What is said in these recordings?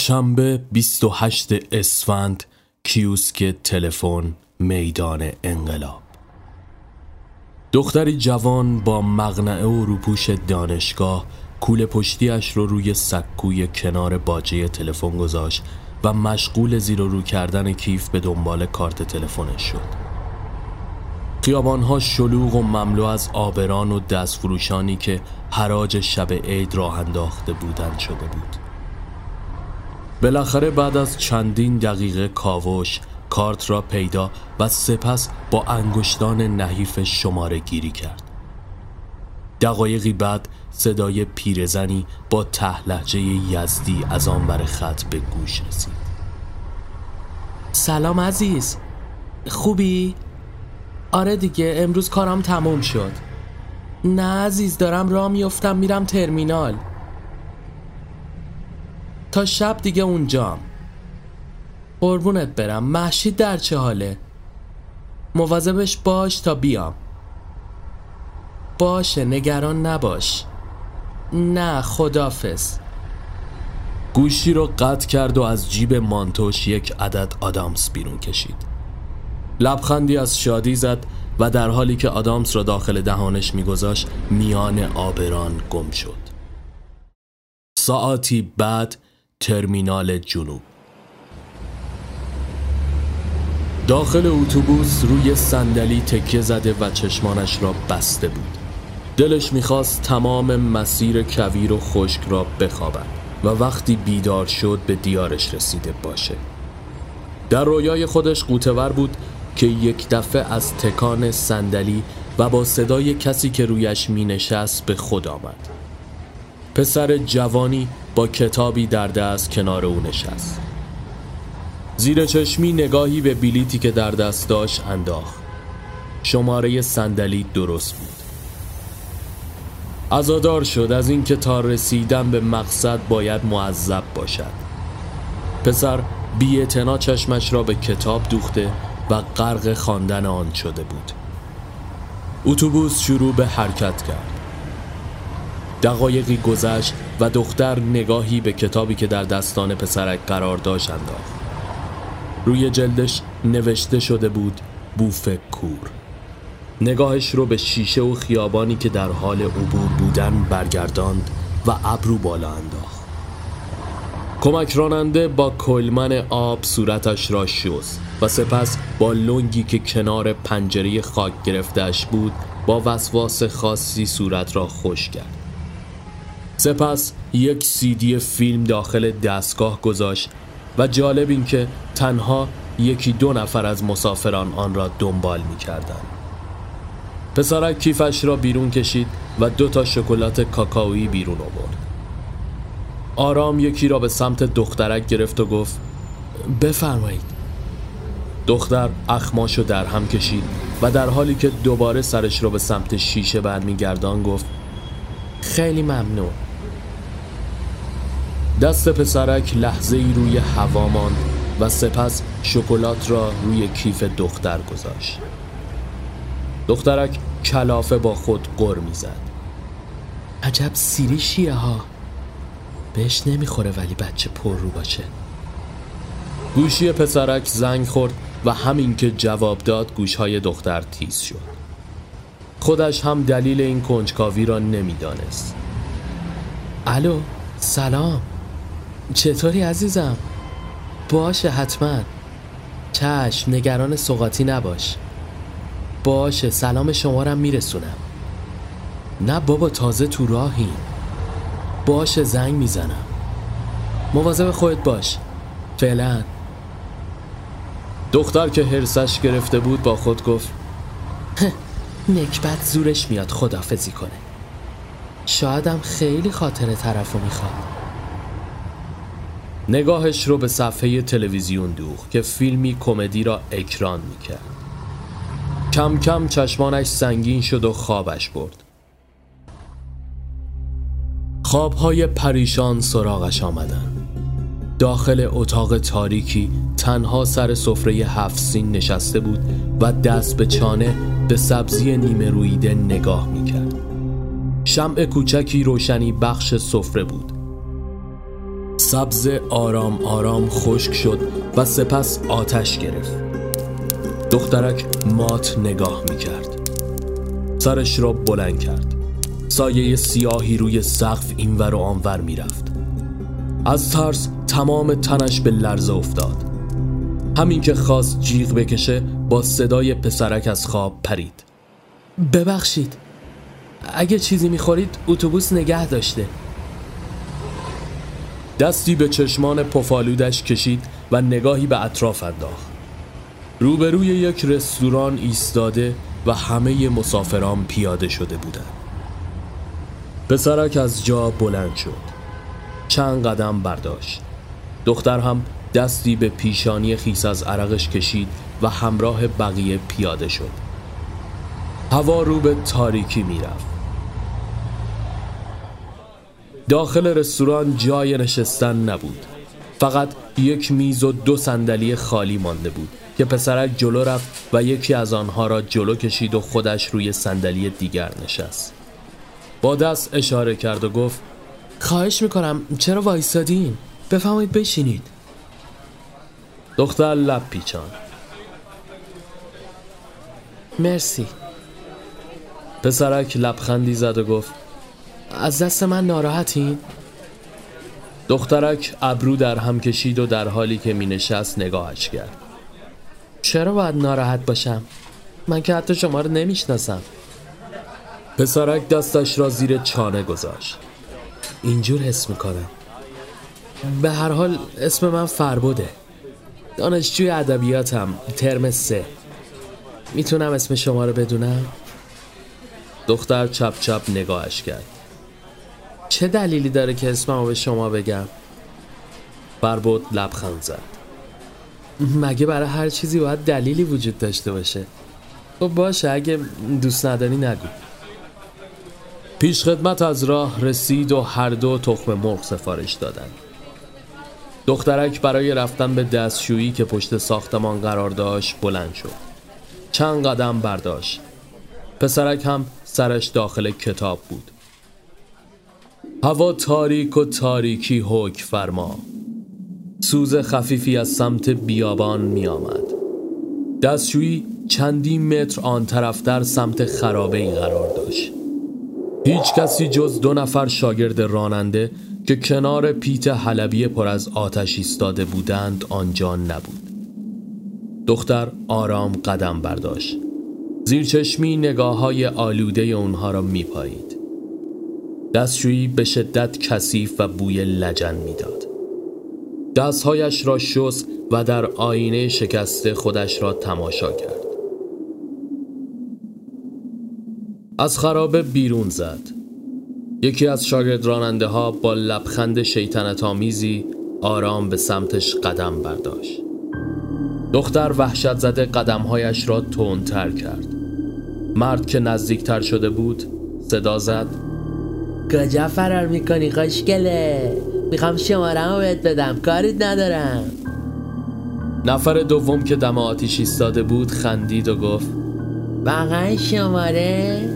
یک شنبه 28 اسفند کیوسک تلفن میدان انقلاب. دختری جوان با مغنعه و روپوش دانشگاه کول پشتیش رو روی سکوی کنار باجه تلفن گذاشت و مشغول زیر و رو کردن کیف به دنبال کارت تلفنش شد. خیابانها شلوغ و مملو از آبران و دستفروشانی که حراج شب عید راه انداخته بودند شده بود. بالاخره بعد از چندین دقیقه کاوش کارت را پیدا و سپس با انگشتان نحیف شماره گیری کرد. دقایقی بعد صدای پیرزنی با تهلهجه یزدی از آن بر خط به گوش رسید. سلام عزیز. خوبی؟ آره دیگه امروز کارم تموم شد. نه عزیز دارم راه میفتم میرم ترمینال. تا شب دیگه اونجام. قربونت برم محشید در چه حاله؟ مواظبش باش تا بیام. باشه نگران نباش. نه خدافز گوشی رو قطع کرد و از جیب مانتوش یک عدد آدامس بیرون کشید. لبخندی از شادی زد و در حالی که آدامس را داخل دهانش میگذاشت میان آبران گم شد. ساعتی بعد ترمینال جنوب. داخل اتوبوس روی صندلی تکیه زده و چشمانش را بسته بود. دلش می‌خواست تمام مسیر کویر و خشک را بخوابد و وقتی بیدار شد به دیارش رسیده باشه. در رویای خودش قوتور بود که یک دفعه از تکان صندلی و با صدای کسی که رویش می نشست به خود آمد. پسر جوانی کتابی در دست کنار او نشست. زیر چشمی نگاهی به بلیتی که در دست داشت انداخت. شماره صندلی درست بود. ازادار شد از اینکه تا رسیدن به مقصد باید معذب باشد. پسر بی چشمش را به کتاب دوخته و غرق خواندن آن شده بود. اتوبوس شروع به حرکت کرد. دقایقی گذشت و دختر نگاهی به کتابی که در دستان پسرک قرار داشت انداخت. روی جلدش نوشته شده بود بوف کور نگاهش رو به شیشه و خیابانی که در حال عبور بودن برگرداند و ابرو بالا انداخت. کمک راننده با کلمن آب صورتش را شست و سپس با لنگی که کنار پنجره خاک گرفتش بود با وسواس خاصی صورت را خوش کرد. سپس یک سیدی فیلم داخل دستگاه گذاشت و جالب این که تنها یکی دو نفر از مسافران آن را دنبال می کردن. پسرک کیفش را بیرون کشید و دو تا شکلات کاکائویی بیرون آورد. آرام یکی را به سمت دخترک گرفت و گفت بفرمایید دختر اخماش رو در هم کشید و در حالی که دوباره سرش را به سمت شیشه برمیگردان گفت خیلی ممنون دست پسرک لحظه ای روی هوا ماند و سپس شکلات را روی کیف دختر گذاشت. دخترک کلافه با خود قر می‌زد. عجب سیری شیه ها. بهش نمی‌خوره ولی بچه پر رو باشه. گوشی پسرک زنگ خورد و همین که جواب داد گوشهای دختر تیز شد. خودش هم دلیل این کنجکاوی را نمی‌دانست. الو سلام. چطوری عزیزم؟ باشه حتما. چشم نگران سوقاتی نباش. باشه سلام شمارم میرسونم. نه بابا تازه تو راهی باشه زنگ می‌زنم. مواظب خودت باش. فعلا. دختر که هرسش گرفته بود با خود گفت نکبت زورش میاد خدافزی کنه. شایدم خیلی خاطر طرفو می‌خواد. نگاهش رو به صفحه تلویزیون دوخ که فیلمی کمدی را اکران می‌کرد. کم کم چشمانش سنگین شد و خوابش برد. خوابهای پریشان سراغش آمدن داخل اتاق تاریکی تنها سر سفره هفت سین نشسته بود و دست به چانه به سبزی نیمه رویده نگاه می‌کرد. شمع کوچکی روشنی بخش سفره بود. سبز آرام آرام خشک شد و سپس آتش گرفت. دخترک مات نگاه می‌کرد. سرش را بلند کرد. سایه سیاهی روی سقف اینور و آنور می‌رفت. از ترس تمام تنش به لرزه افتاد. همین که خواست جیغ بکشه با صدای پسرک از خواب پرید. ببخشید. اگه چیزی می‌خورید اتوبوس نگه داشته. دستی به چشمان پفالودش کشید و نگاهی به اطراف انداخت. روبروی یک رستوران ایستاده و همه مسافران پیاده شده بودند. پسرک از جا بلند شد. چند قدم برداشت. دختر هم دستی به پیشانی خیس از عرقش کشید و همراه بقیه پیاده شد. هوا رو به تاریکی می‌رفت. داخل رستوران جای نشستن نبود. فقط یک میز و دو صندلی خالی مانده بود که پسرک جلو رفت و یکی از آنها را جلو کشید و خودش روی صندلی دیگر نشست. با دست اشاره کرد و گفت خواهش می‌کنم چرا وایستادین؟ بفهمید بشینید. دختر لب پیچان مرسی. پسرک لبخندی زد و گفت از دست من ناراحتین؟ دخترک ابرو در هم کشید و در حالی که می نشست نگاهش کرد. چرا باید ناراحت باشم؟ من که حتی شما رو نمی‌شناسم. پسرک دستش را زیر چانه گذاشت. اینجور حس می‌کنم. به هر حال اسم من فربوده. دانشجوی ادبیاتم ترم سه. می‌تونم اسم شما رو بدونم؟ دختر چپ چپ نگاهش کرد. چه دلیلی داره که اسممو به شما بگم؟ فربود لبخند زد مگه برای هر چیزی باید دلیلی وجود داشته باشه خب باشه اگه دوست نداری نگو پیش خدمت از راه رسید و هر دو تخم مرغ سفارش دادند. دخترک برای رفتن به دستشویی که پشت ساختمان قرار داشت بلند شد. چند قدم برداشت. پسرک هم سرش داخل کتاب بود. هوا تاریک و تاریکی حک فرما. سوز خفیفی از سمت بیابان می آمد. دستشویی چندی متر آن طرف در سمت خرابه ای قرار داشت. هیچ کسی جز دو نفر شاگرد راننده که کنار پیت حلبی پر از آتش ایستاده بودند آنجا نبود دختر آرام قدم برداشت زیر چشمی نگاه های آلوده اونها را میپایید دستشویی به شدت کثیف و بوی لجن می‌داد. دستهایش را شست و در آینه شکسته خودش را تماشا کرد. از خرابه بیرون زد. یکی از شاگرد راننده ها با لبخند شیطنت آمیزی آرام به سمتش قدم برداشت. دختر وحشت زده قدمهایش را تندتر کرد. مرد که نزدیکتر شده بود صدا زد کجا فرار می‌کنی خوشگله. می‌خوام شمارم بهت بدم کاریت ندارم. نفر دوم که دم آتیش ایستاده بود خندید و گفت واقعا شماره؟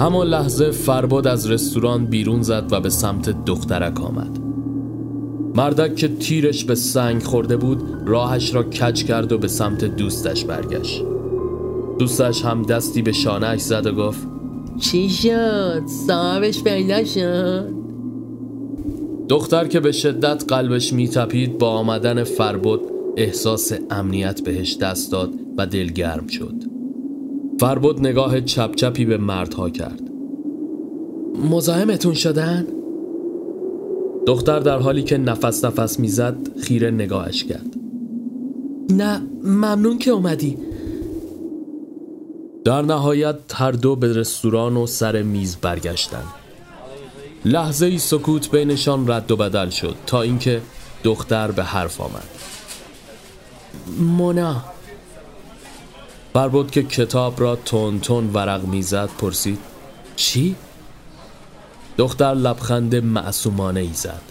همان لحظه فرباد از رستوران بیرون زد و به سمت دخترک آمد. مردک که تیرش به سنگ خورده بود راهش را کج کرد و به سمت دوستش برگشت. دوستش هم دستی به شانهش زد و گفت چی شد؟ صاحبش پیدا شد؟ دختر که به شدت قلبش میتپید با آمدن فربود احساس امنیت بهش دست داد و دلگرم شد فربود نگاه چپ چپی به مردها کرد مزاحمتون شدن؟ دختر در حالی که نفس نفس می‌زد خیره نگاهش کرد نه ممنون که اومدی در نهایت هر دو به رستوران و سر میز برگشتند. لحظه ای سکوت بینشان رد و بدل شد تا اینکه دختر به حرف آمد. مونا. بود که کتاب را تون تون ورق می‌زد پرسید چی؟ دختر لبخند معصومانه ای زد.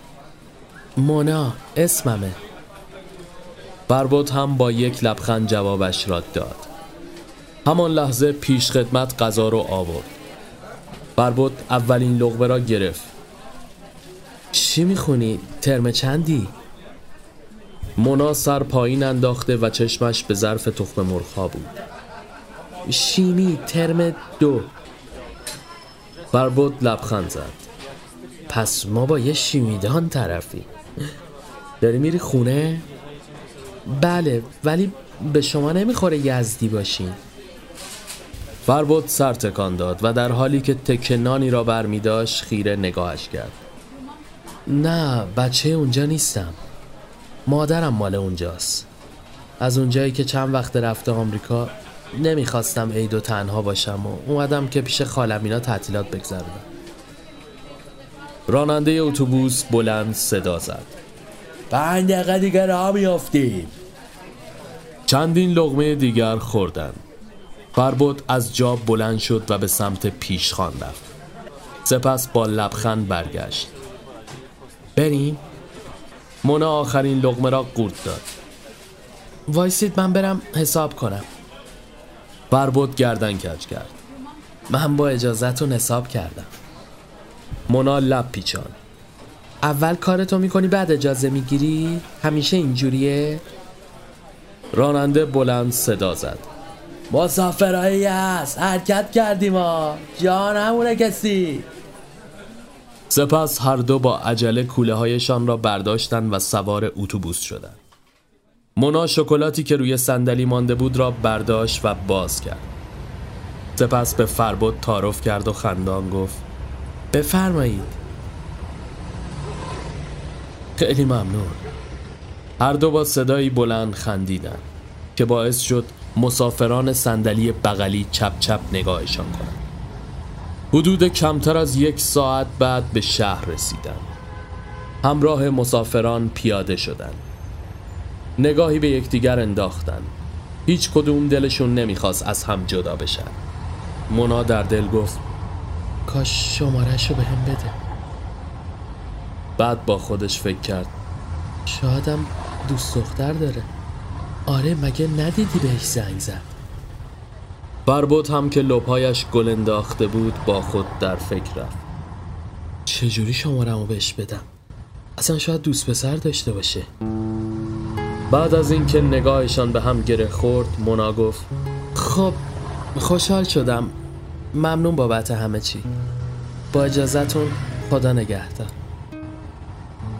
مونا اسممه. بربود هم با یک لبخند جوابش را داد. همان لحظه پیش خدمت غذا رو آورد. بربود اولین لغمه را گرفت. چی می‌خونی؟ ترم چندی؟ مونا سر پایین انداخته و چشمش به ظرف تخم مرغ بود. شیمی ترم دو. بربود لبخند زد. پس ما با یه شیمیدان طرفی. داری میری خونه؟ بله ولی به شما نمی‌خوره یزدی باشین. فربود سر تکان داد و در حالی که تکنانی را بر داشت خیره نگاهش کرد. نه بچه اونجا نیستم. مادرم مال اونجاست. از اونجایی که چند وقت رفته آمریکا نمی‌خواستم عید و تنها باشم و اومدم که پیش خالم اینا تعطیلات بگذرونم راننده اتوبوس بلند صدا زد. پنج دقیقه دیگه راه میافتیم. چندین لغمه دیگر خوردن فربود از جا بلند شد و به سمت پیشخان رفت. سپس با لبخند برگشت. بریم؟ مونا آخرین لغمه را قورت داد. وایسید من برم حساب کنم. فربود گردن کج کرد. من با اجازتون حساب کردم. مونا لب پیچان اول کارتو می‌کنی بعد اجازه می‌گیری؟ همیشه اینجوریه؟ راننده بلند صدا زد. مسافرهایی هست. حرکت کردیم ها. جا نمونه کسی. سپس هر دو با عجله کوله هایشان را برداشتن و سوار اتوبوس شدند. مونا شکلاتی که روی صندلی مانده بود را برداشت و باز کرد. سپس به فربود تعارف کرد و خندان گفت بفرمایید. خیلی ممنون. هر دو با صدایی بلند خندیدن که باعث شد مسافران صندلی بغلی چپ چپ نگاهشان کنند. حدود کمتر از یک ساعت بعد به شهر رسیدند. همراه مسافران پیاده شدند. نگاهی به یکدیگر انداختن هیچ کدوم دلشون نمی‌خواست از هم جدا بشن. مونا در دل گفت کاش شمارش رو به هم بده. بعد با خودش فکر کرد شایدم دوست دختر داره. آره مگه ندیدی بهش زنگ زد؟ بربود هم که لبهایش گل انداخته بود با خود در فکر رفت. چجوری شمارمو بهش بدم؟ اصلا شاید دوست پسر داشته باشه. بعد از اینکه نگاهشان به هم گره خورد مونا گفت خب خوشحال شدم. ممنون بابت همه چی. با اجازتون خدا نگهدار.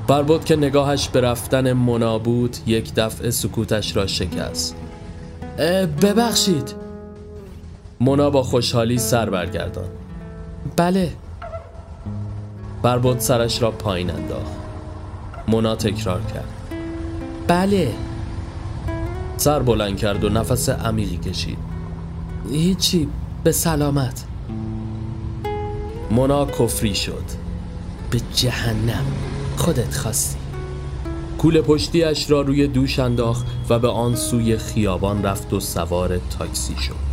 بربود که نگاهش به رفتن مونا بود یک دفعه سکوتش را شکست. ببخشید. مونا با خوشحالی سر برگردان. بله. بربود سرش را پایین انداخت. مونا تکرار کرد. بله. سر بلند کرد و نفس عمیقی کشید. هیچی به سلامت. مونا کفری شد. به جهنم. خودت خواستی. کول پشتیش را روی دوش انداخت و به آن سوی خیابان رفت و سوار تاکسی شد.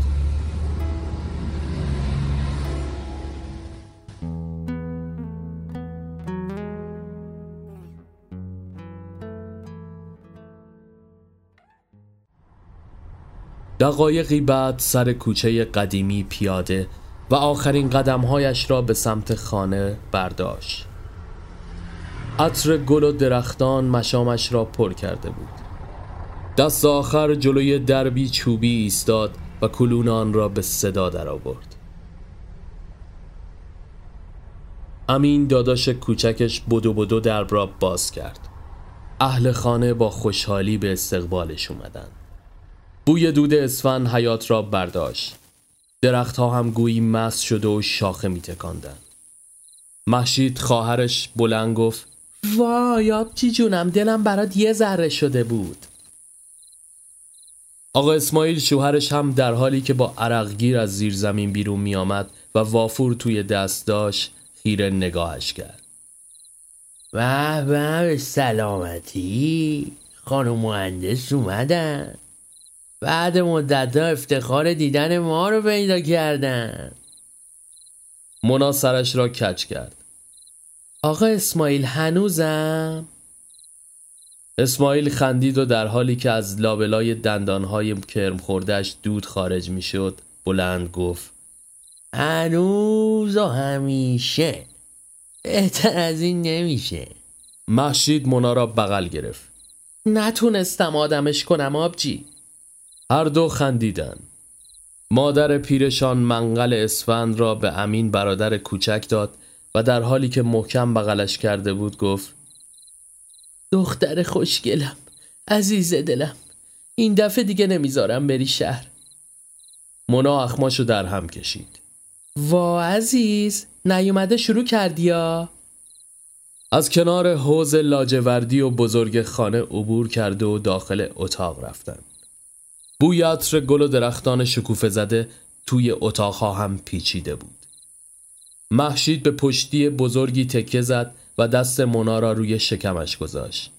دقایقی بعد سر کوچه قدیمی پیاده و آخرین قدمهایش را به سمت خانه برداشت. عطر گل و درختان مشامش را پر کرده بود دست آخر جلوی دربی چوبی ایستاد و کلون آن را به صدا درآورد. امین داداش کوچکش بدو بدو درب را باز کرد اهل خانه با خوشحالی به استقبالش اومدن بوی دود اسفن حیات را برداشت درختها هم گویی مست شده و شاخه می تکندن. محشید خواهرش بلند گفت وای آبچی جونم دلم برات یه ذره شده بود. آقا اسماعیل شوهرش هم در حالی که با عرقگیر از زیر زمین بیرون می آمد و وافور توی دست داشت خیره نگاهش کرد. و به سلامتی. خانم مهندس اومدن. بعد مدت افتخار دیدن ما رو پیدا کردن. مونا سرش را کچ کرد. آقا اسماعیل هنوزم؟ اسماعیل خندید و در حالی که از لابلای دندانهای کرم خوردهش دود خارج می‌شد بلند گفت هنوز و همیشه. بهتر از این نمیشه. محشید مونا را بغل گرفت. نتونستم آدمش کنم آبجی. هر دو خندیدن. مادر پیرشان منقل اسفند را به امین برادر کوچک داد و در حالی که محکم بغلش کرده بود گفت دختر خوشگلم عزیز دلم این دفعه دیگه نمی‌ذارم بری شهر. مونا اخماشو در هم کشید. وا عزیز نیومده شروع کردی یا؟ از کنار حوز لاجوردی و بزرگ خانه عبور کرده و داخل اتاق رفتن. بوی عطر گل و درختان شکوفه زده توی اتاقها هم پیچیده بود. محشید به پشتی بزرگی تکه زد و دست مونا را روی شکمش گذاشت.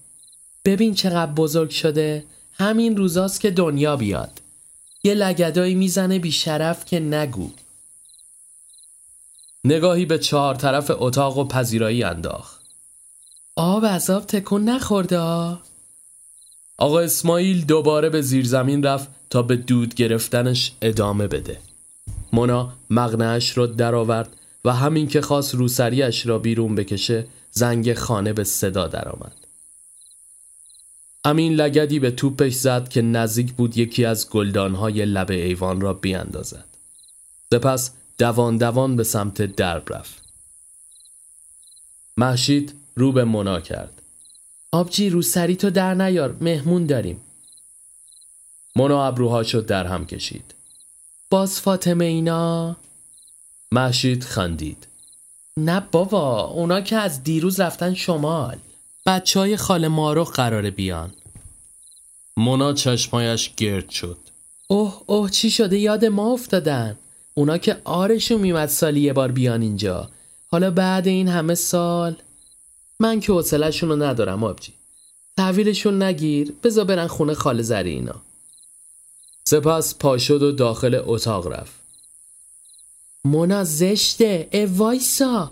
ببین چقدر بزرگ شده همین روزاست که دنیا بیاد. یه لگدایی می‌زنه بیشرف که نگو. نگاهی به چهار طرف اتاق و پذیرایی انداخت. آب عذاب تکون نخورده آقا اسماعیل دوباره به زیرزمین رفت تا به دود گرفتنش ادامه بده. مونا مغنهش را درآورد و همین که خواست روسریش را بیرون بکشه زنگ خانه به صدا درآمد. امین لگدی به توپش زد که نزدیک بود یکی از گلدانهای لب ایوان را بیاندازد. سپس دوان دوان به سمت درب رفت. محشید رو به مونا کرد. آبجی رو سری تو در نیار مهمون داریم. مونا ابروهاشو در هم کشید. باز فاطمه اینا؟ محشید خندید. نه بابا اونا که از دیروز رفتن شمال. بچه های خاله مارو قراره بیان. مونا چشمایش گرد شد. اوه اوه چی شده؟ یاد ما افتادن. اونا که آرشون میمد سالی یه بار بیان اینجا. حالا بعد این همه سال؟ من که حوصله‌شون رو ندارم آبجی. تحویلشون نگیر بزا برن خونه خاله زری اینا. سپس پا شد و داخل اتاق رفت. مونا زشته ای وایسا.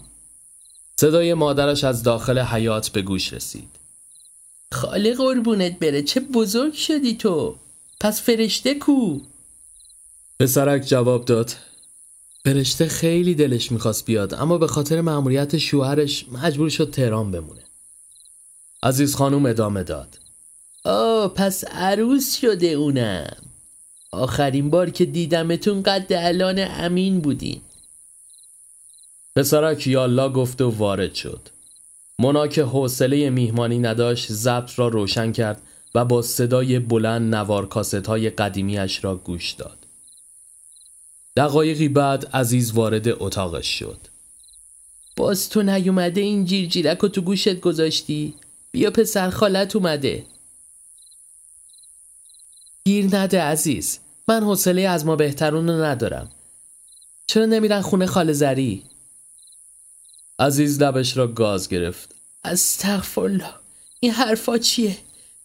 صدای مادرش از داخل حیات به گوش رسید. خاله قربونت بره چه بزرگ شدی تو. پس فرشته کو؟ پسرک جواب داد. فرشته خیلی دلش می‌خواست بیاد اما به خاطر معمولیت شوهرش مجبور شد تهران بمونه. عزیز خانوم ادامه داد. آه پس عروس شده اونم. آخرین بار که دیدمتون قد الان امین بودین. پسرک یالا گفت و وارد شد. مونا که حوصله میهمانی نداشت ضبط را روشن کرد و با صدای بلند نوار کاست های قدیمیش را گوش داد. دقایقی بعد عزیز وارد اتاقش شد. باز تو نیومده این جیرجیرک رو تو گوشت گذاشتی؟ بیا پسر خالت اومده. گیر نده عزیز. من حوصله از ما بهترون رو ندارم چرا نمیرن خونه خاله زری؟ عزیز لبش را گاز گرفت استغفرالله این حرفا چیه؟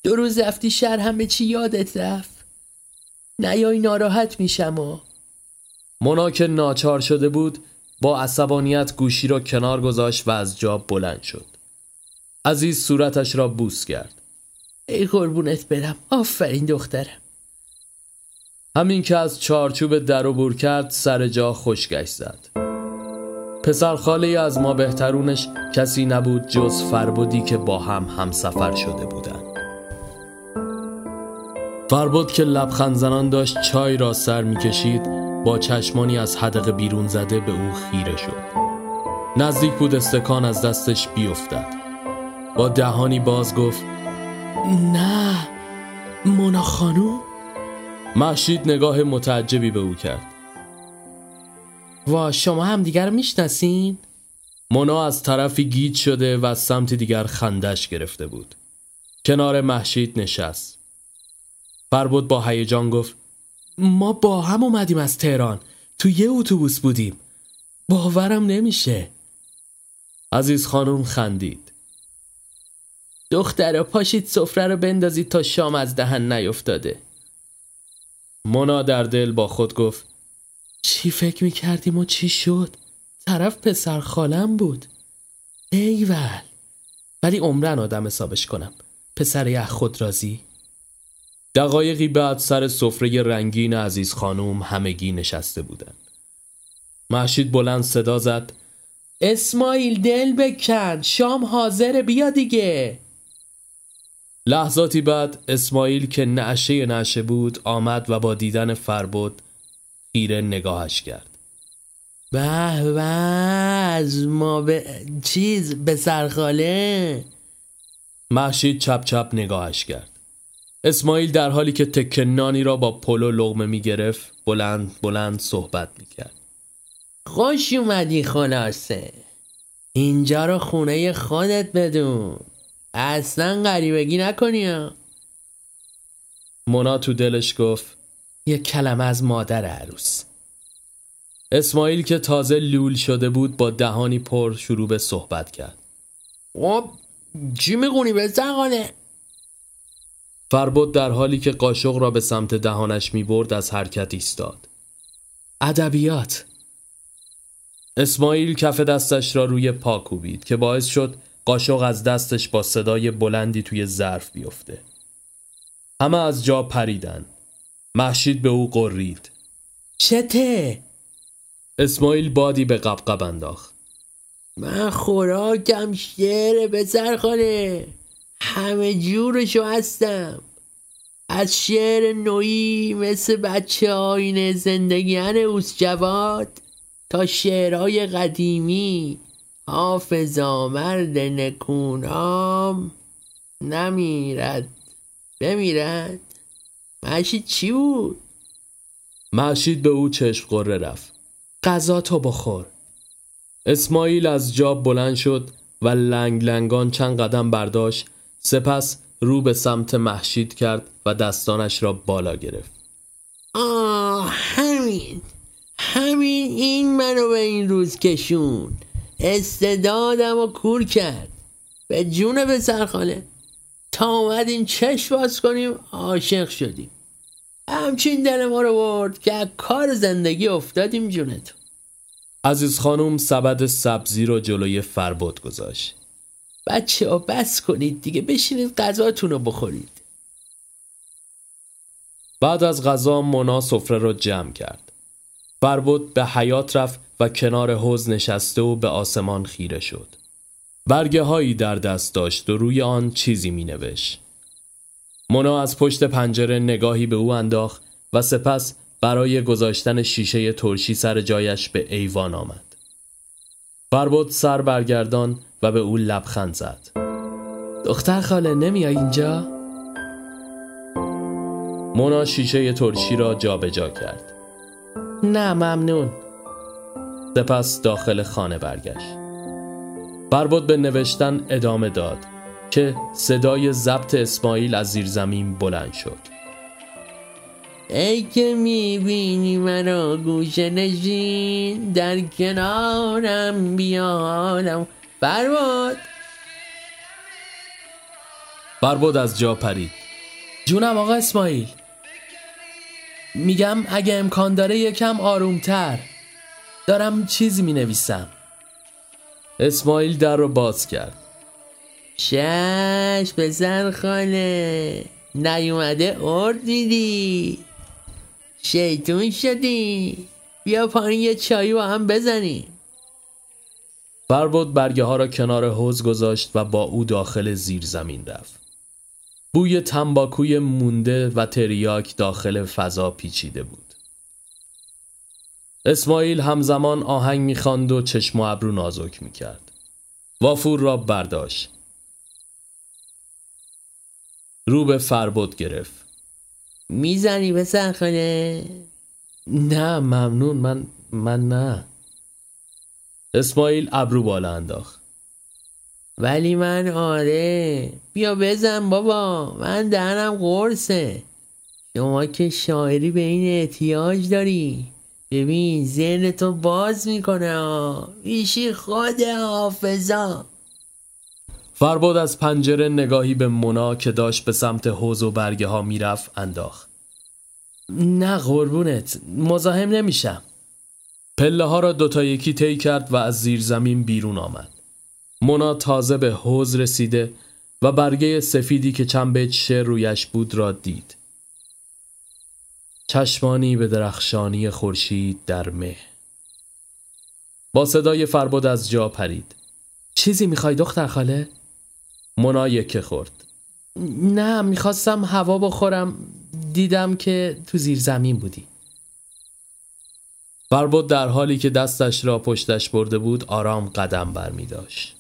دو روز رفتی شهر هم به چی یادت رفت؟ نیای ناراحت میشم و مونا که ناچار شده بود با عصبانیت گوشی را کنار گذاشت و از جا بلند شد عزیز صورتش را بوس کرد ای قربونت برم آفرین دخترم همین که از چارچوب در عبور کرد سر جا خوشگشت زد پسر خاله از ما بهترونش کسی نبود جز فربودی که با هم همسفر شده بودند. فربود که لبخند زنان داشت چای را سر می‌کشید با چشمانی از حدق بیرون زده به او خیره شد. نزدیک بود استکان از دستش بیفتد. با دهانی باز گفت نه مونا خانوم؟ محشید نگاه متعجبی به او کرد. وا شما هم دیگر رو می‌شناسین؟ مونا از طرفی گیج شده و از سمت دیگر خندش گرفته بود. کنار محشید نشست. فربود با هیجان گفت ما با هم اومدیم از تهران. تو یه اتوبوس بودیم. باورم نمیشه. عزیز خانم خندید. دختر پاشید سفره رو بندازید تا شام از دهن نیفتاده. مونا در دل با خود گفت چی فکر می‌کردیم و چی شد؟ طرف پسر خالم بود. ایول. ولی عمرن آدم حسابش کنم. پسر یخ خود رازی. دقایقی بعد سر سفره رنگین عزیز خانوم همگی نشسته بودند. محشید بلند صدا زد اسماعیل دل بکن شام حاضر بیا دیگه. لحظاتی بعد اسماعیل که نعشه نعشه بود آمد و با دیدن فربود خیره نگاهش کرد. به به از ما به چیز به سرخاله؟ محشید چپ چپ نگاهش کرد. اسماعیل در حالی که تکنانی را با پلو لغمه می گرفت بلند بلند صحبت می کرد. خوش اومدی خلاصه. اینجا رو خونه خودت بدون. اصلا غریبگی نکنی مونا تو دلش گفت یک کلمه از مادر عروس. اسماعیل که تازه لول شده بود با دهانی پر شروع به صحبت کرد. خب چی می‌خونی به زغانه فربود در حالی که قاشق را به سمت دهانش می‌برد از حرکت ایستاد. ادبیات. اسماعیل کف دستش را روی پا کوبید که باعث شد قاشق از دستش با صدای بلندی توی ظرف بیفته. همه از جا پریدن. محشید به او قرید. چته؟ اسماعیل بادی به قبقب انداخت. من خوراکم شعره به سرخانه همه جورشو هستم. از شعر نوعی مثل بچه آین زندگیان اوس جواد تا شعرهای قدیمی. حافظا مرد نکونام نمیرد. بمیرد؟ معشید چی بود؟ معشید به او چشم قره رفت. غذا تو بخور. اسماعیل از جاب بلند شد و لنگ لنگان چند قدم برداشت. سپس رو به سمت محشید کرد و دستانش را بالا گرفت. آه همین. همین این منو به این روز کشون استعدادم و کور کرد. به جون به سرخانه تا اومدیم چشم باز کنیم عاشق شدیم. همچین دل ما رو برد که کار زندگی افتادیم جونتون. عزیز خانم سبد سبزی رو جلوی فرباد گذاشت. بچه ها بس کنید دیگه بشینید غذاتون رو بخورید. بعد از غذا مونا سفره را جمع کرد. فربود به حیات رفت و کنار حوز نشسته و به آسمان خیره شد. برگه هایی در دست داشت و روی آن چیزی می نوشت مونا از پشت پنجره نگاهی به او انداخت و سپس برای گذاشتن شیشه ترشی سر جایش به ایوان آمد. فربود سر برگردان و به او لبخند زد. دختر خاله نمیای اینجا؟ مونا شیشه ترشی را جابجا جا کرد. نه ممنون. سپس داخل خانه برگشت. فربود به نوشتن ادامه داد که صدای ضبط اسماعیل از زیر زمین بلند شد. ای که می‌بینی مرا گوشه نشین در کنارم بیالم برباد برباد از جا پرید. جونم آقا اسماعیل. میگم اگه امکان داره یکم آرومتر. دارم چیزی می نویسم اسماعیل در رو باز کرد. شش پسر خاله. نیومده ارد دیدی. شیطون شدی. بیا پایین یه چایی با هم بزنیم فربود برگه ها را کنار حوز گذاشت و با او داخل زیر زمین رفت. بوی تنباکوی مونده و تریاک داخل فضا پیچیده بود. اسماعیل همزمان آهنگ می‌خواند و چشم و ابرو نازک می‌کرد. وافور را برداشت. رو به فربود گرفت. می‌زنی به سرخانه؟ نه ممنون من من نه. اسماعیل ابرو بالا انداخت. ولی من آره. بیا بزن بابا من دهنم قرصه. شما که شاعری به این احتیاج داری. ببین ذهن تو باز می‌کنه میشی خود حافظا. فرباد از پنجره نگاهی به مونا که داشت به سمت حوز و برگه ها می‌رفت انداخت. نه قربونت مزاحم نمیشم. پله ها را دوتا یکی طی کرد و از زیر زمین بیرون آمد. مونا تازه به حوز رسیده و برگه سفیدی که چند بیت شعر رویش بود را دید. چشمانی به درخشانی خورشید در مه. با صدای فرباد از جا پرید. چیزی می‌خوای دختر خاله؟ مونا یکه خورد. نه می‌خواستم هوا بخورم. دیدم که تو زیر زمین بودی. فرباد در حالی که دستش را پشتش برده بود آرام قدم بر می داشت.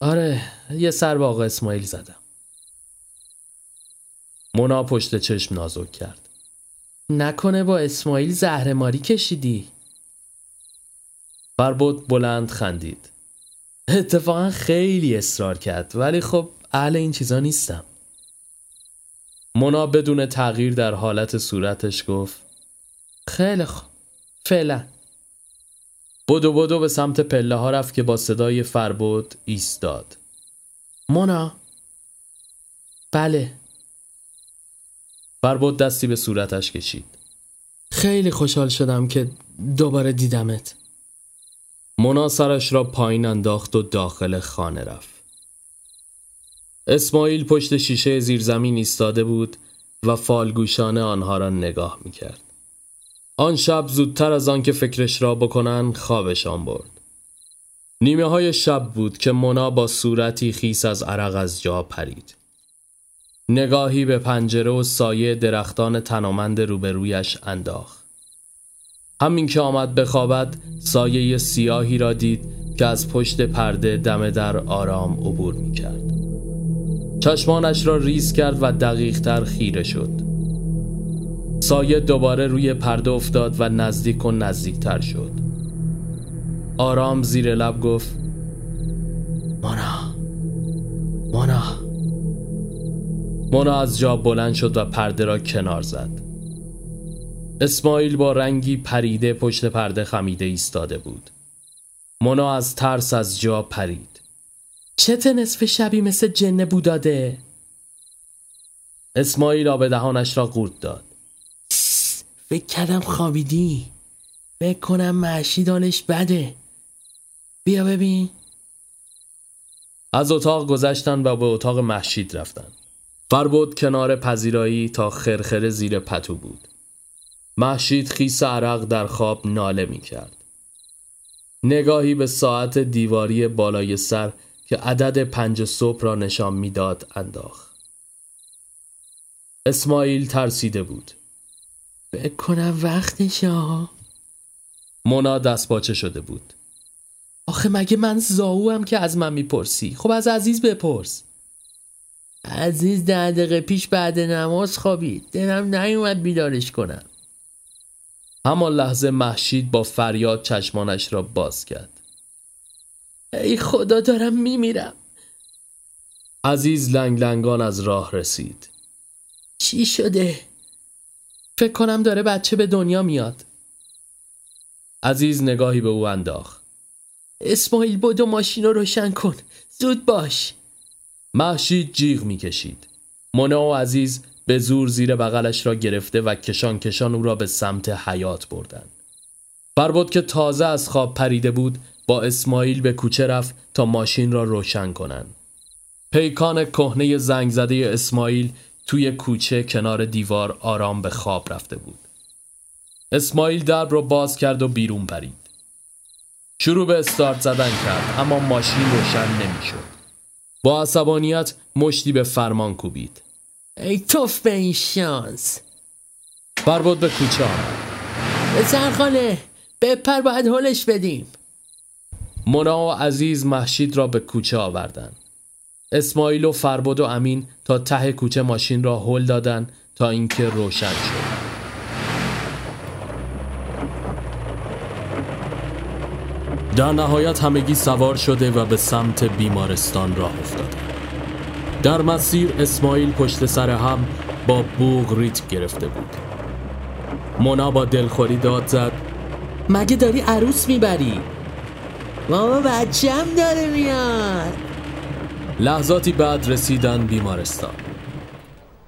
آره یه سر آقا اسماعیل زدم. مونا پشت چشم نازک کرد. نکنه با اسماعیل زهرماری کشیدی. فربود بلند خندید. اتفاقا خیلی اصرار کرد ولی خب اهل این چیزا نیستم مونا بدون تغییر در حالت صورتش گفت خیلی خوب فعلا. بدو بدو به سمت پله ها رفت که با صدای فربود ایستاد. مونا؟ بله. فربود دستی به صورتش کشید. خیلی خوشحال شدم که دوباره دیدمت. مونا سرش را پایین انداخت و داخل خانه رفت. اسماعیل پشت شیشه زیرزمین ایستاده بود و فالگوشانه آنها را نگاه می‌کرد. آن شب زودتر از آن که فکرش را بکنن خوابشان برد. نیمه های شب بود که مونا با صورتی خیس از عرق از جا پرید. نگاهی به پنجره و سایه درختان تنامند روبرویش انداخت. همین که آمد بخوابد سایه سیاهی را دید که از پشت پرده دم در آرام عبور می کرد چشمانش را ریز کرد و دقیقتر خیره شد. سایه دوباره روی پرده افتاد و نزدیک و نزدیکتر شد. آرام زیر لب گفت مونا از جا بلند شد و پرده را کنار زد. اسماعیل با رنگی پریده پشت پرده خمیده ایستاده بود. مونا از ترس از جا پرید. چت نصف شبی مثل جنه بوداده؟ اسماعیل آب دهانش را قورت داد. فکر کردم خوابیدی. فکر کنم محشیدانش بده. بیا ببین. از اتاق گذشتن و به اتاق محشید رفتن. فربود کنار پذیرایی تا خرخره زیر پتو بود. محشید خیس عرق در خواب ناله می کرد. نگاهی به ساعت دیواری بالای سر که عدد پنج صبح را نشان می‌داد انداخت. اسماعیل ترسیده بود. فکر کنم وقتشه ها مونا دست شده بود. آخه مگه من زاو که از من می‌پرسی؟ خب از عزیز بپرس. عزیز ده دقیقه پیش بعد نماز خوابید. دلم نیومد بیدارش کنم. همان لحظه محشید با فریاد چشمانش را باز کرد. ای خدا دارم میمیرم. عزیز لنگ لنگان از راه رسید. چی شده؟ فکر کنم داره بچه به دنیا میاد. عزیز نگاهی به او انداخت. اسماعیل بودو ماشین رو روشن کن. زود باش. محشید جیغ می‌کشید مونا و عزیز به زور زیر بغلش را گرفته و کشان کشان او را به سمت حیات بردند. فربود که تازه از خواب پریده بود با اسماعیل به کوچه رفت تا ماشین را روشن کنند. پیکان کهنه زنگ زده اسماعیل توی کوچه کنار دیوار آرام به خواب رفته بود. اسماعیل درب را باز کرد و بیرون پرید. شروع به استارت زدن کرد اما ماشین روشن نمی‌شد. با عصبانیت مشتی به فرمان کوبید. ای توف به این شانس. فربود به کوچه آمد به سرخانه بپر باید هلش بدیم. مونا و عزیز محشید را به کوچه آوردن. اسماعیل و فربود و امین تا ته کوچه ماشین را هل دادن تا اینکه روشن شد. در نهایت همگی سوار شده و به سمت بیمارستان راه افتادند در مسیر اسماعیل پشت سر هم با بوغ ریت گرفته بود. مونا با دلخوری داد زد مگه داری عروس می‌بری؟ بابا بچم داره میاد. لحظاتی بعد رسیدن بیمارستان.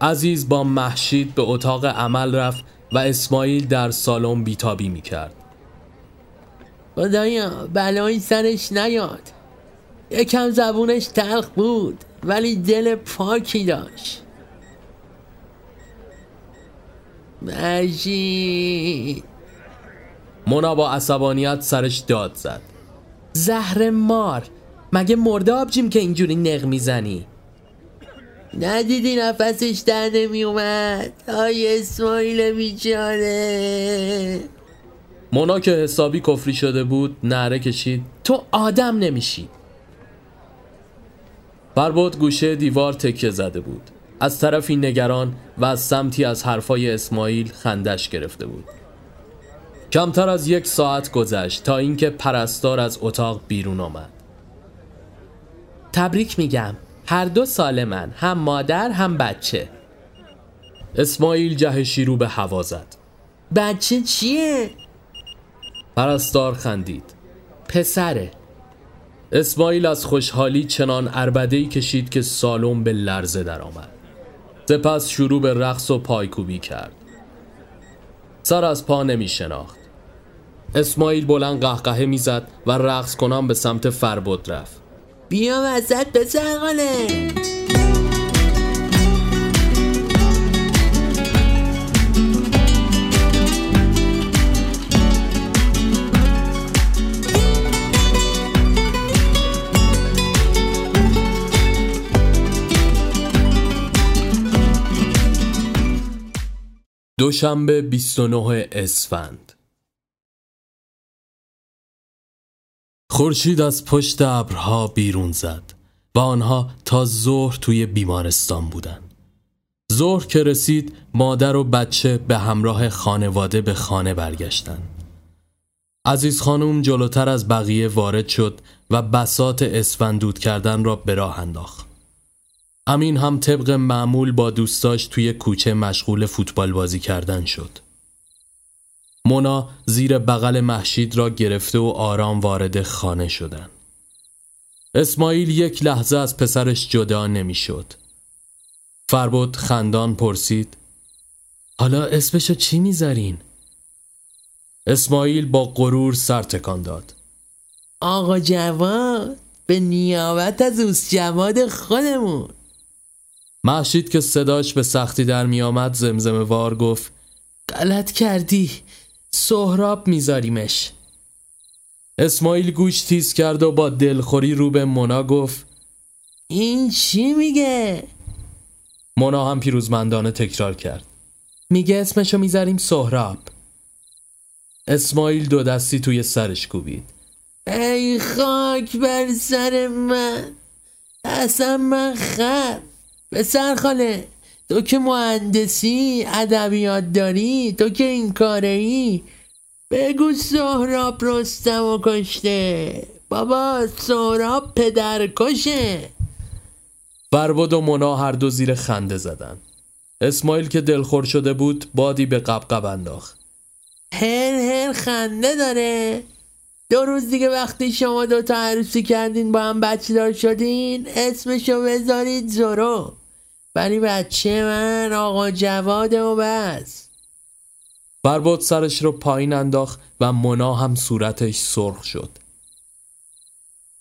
عزیز با محشید به اتاق عمل رفت و اسماعیل در سالن بیتابی می‌کرد. خدایا بلایی سرش نیاد. یکم زبونش تلخ بود ولی دل پاکی داشت. مجید. مونا با عصبانیت سرش داد زد. زهر مار مگه مرده آبجیم که اینجوری نق می‌زنی؟ ندیدی نفسش در نمی اومد آی اسماعیل بیچاره مونا که حسابی کفری شده بود نعره کشید. تو آدم نمیشی. فربود گوشه دیوار تکیه زده بود. از طرفی نگران و از سمتی از حرفای اسماعیل خندش گرفته بود. کمتر از یک ساعت گذشت تا اینکه پرستار از اتاق بیرون آمد. تبریک میگم. هر دو سالمن هم مادر هم بچه. اسماعیل جهشی رو به هوا زد. بچه چیه؟ پرستار خندید. پسره. اسماعیل از خوشحالی چنان اربدهی کشید که سالم به لرزه درآمد. سپس شروع به رقص و پایکوبی کرد. سر از پا نمی شناخت اسماعیل بلند قهقهه می‌زد و رقص کنان به سمت فربود رفت. بیا پسر خاله دوشنبه 29 اسفند. خورشید از پشت ابرها بیرون زد و آنها تا ظهر توی بیمارستان بودن ظهر که رسید مادر و بچه به همراه خانواده به خانه برگشتن عزیز خانم جلوتر از بقیه وارد شد و بسات اسفندود کردن را به راه انداخت. امین هم طبق معمول با دوستاش توی کوچه مشغول فوتبال بازی کردن شد. مونا زیر بغل محشید را گرفته و آرام وارد خانه شدن. اسماعیل یک لحظه از پسرش جدا نمی‌شد. فربود خندان پرسید حالا اسمشو چی می‌ذارین؟ اسماعیل با غرور سر تکان داد. آقا جواد به نیابت از اوست جواد خودمون محشید که صداش به سختی در می آمد زمزمه وار گفت غلط کردی سهراب میذاریمش. اسماعیل گوش تیز کرد و با دلخوری رو به مونا گفت این چی میگه؟ مونا هم پیروزمندانه تکرار کرد میگه اسمشو می‌ذاریم سهراب. اسماعیل دو دستی توی سرش کوبید. ای خاک بر سر من اصلا من خر پسر خاله تو که مهندسی ادبیات داری تو که این کاره ای بگو سهراب رستم و کشته. بابا سهراب پدر کشه فرباد و مونا هر دو زیر خنده زدن. اسماعیل که دلخور شده بود بادی به قبقب انداخت. هر هر خنده داره. دو روز دیگه وقتی شما دو تا عروسی کردین با هم بچه دار شدین اسمشو بذارید زورو. ولی بچه من آقا جواد و بس. فرباد سرش رو پایین انداخت و منا هم صورتش سرخ شد.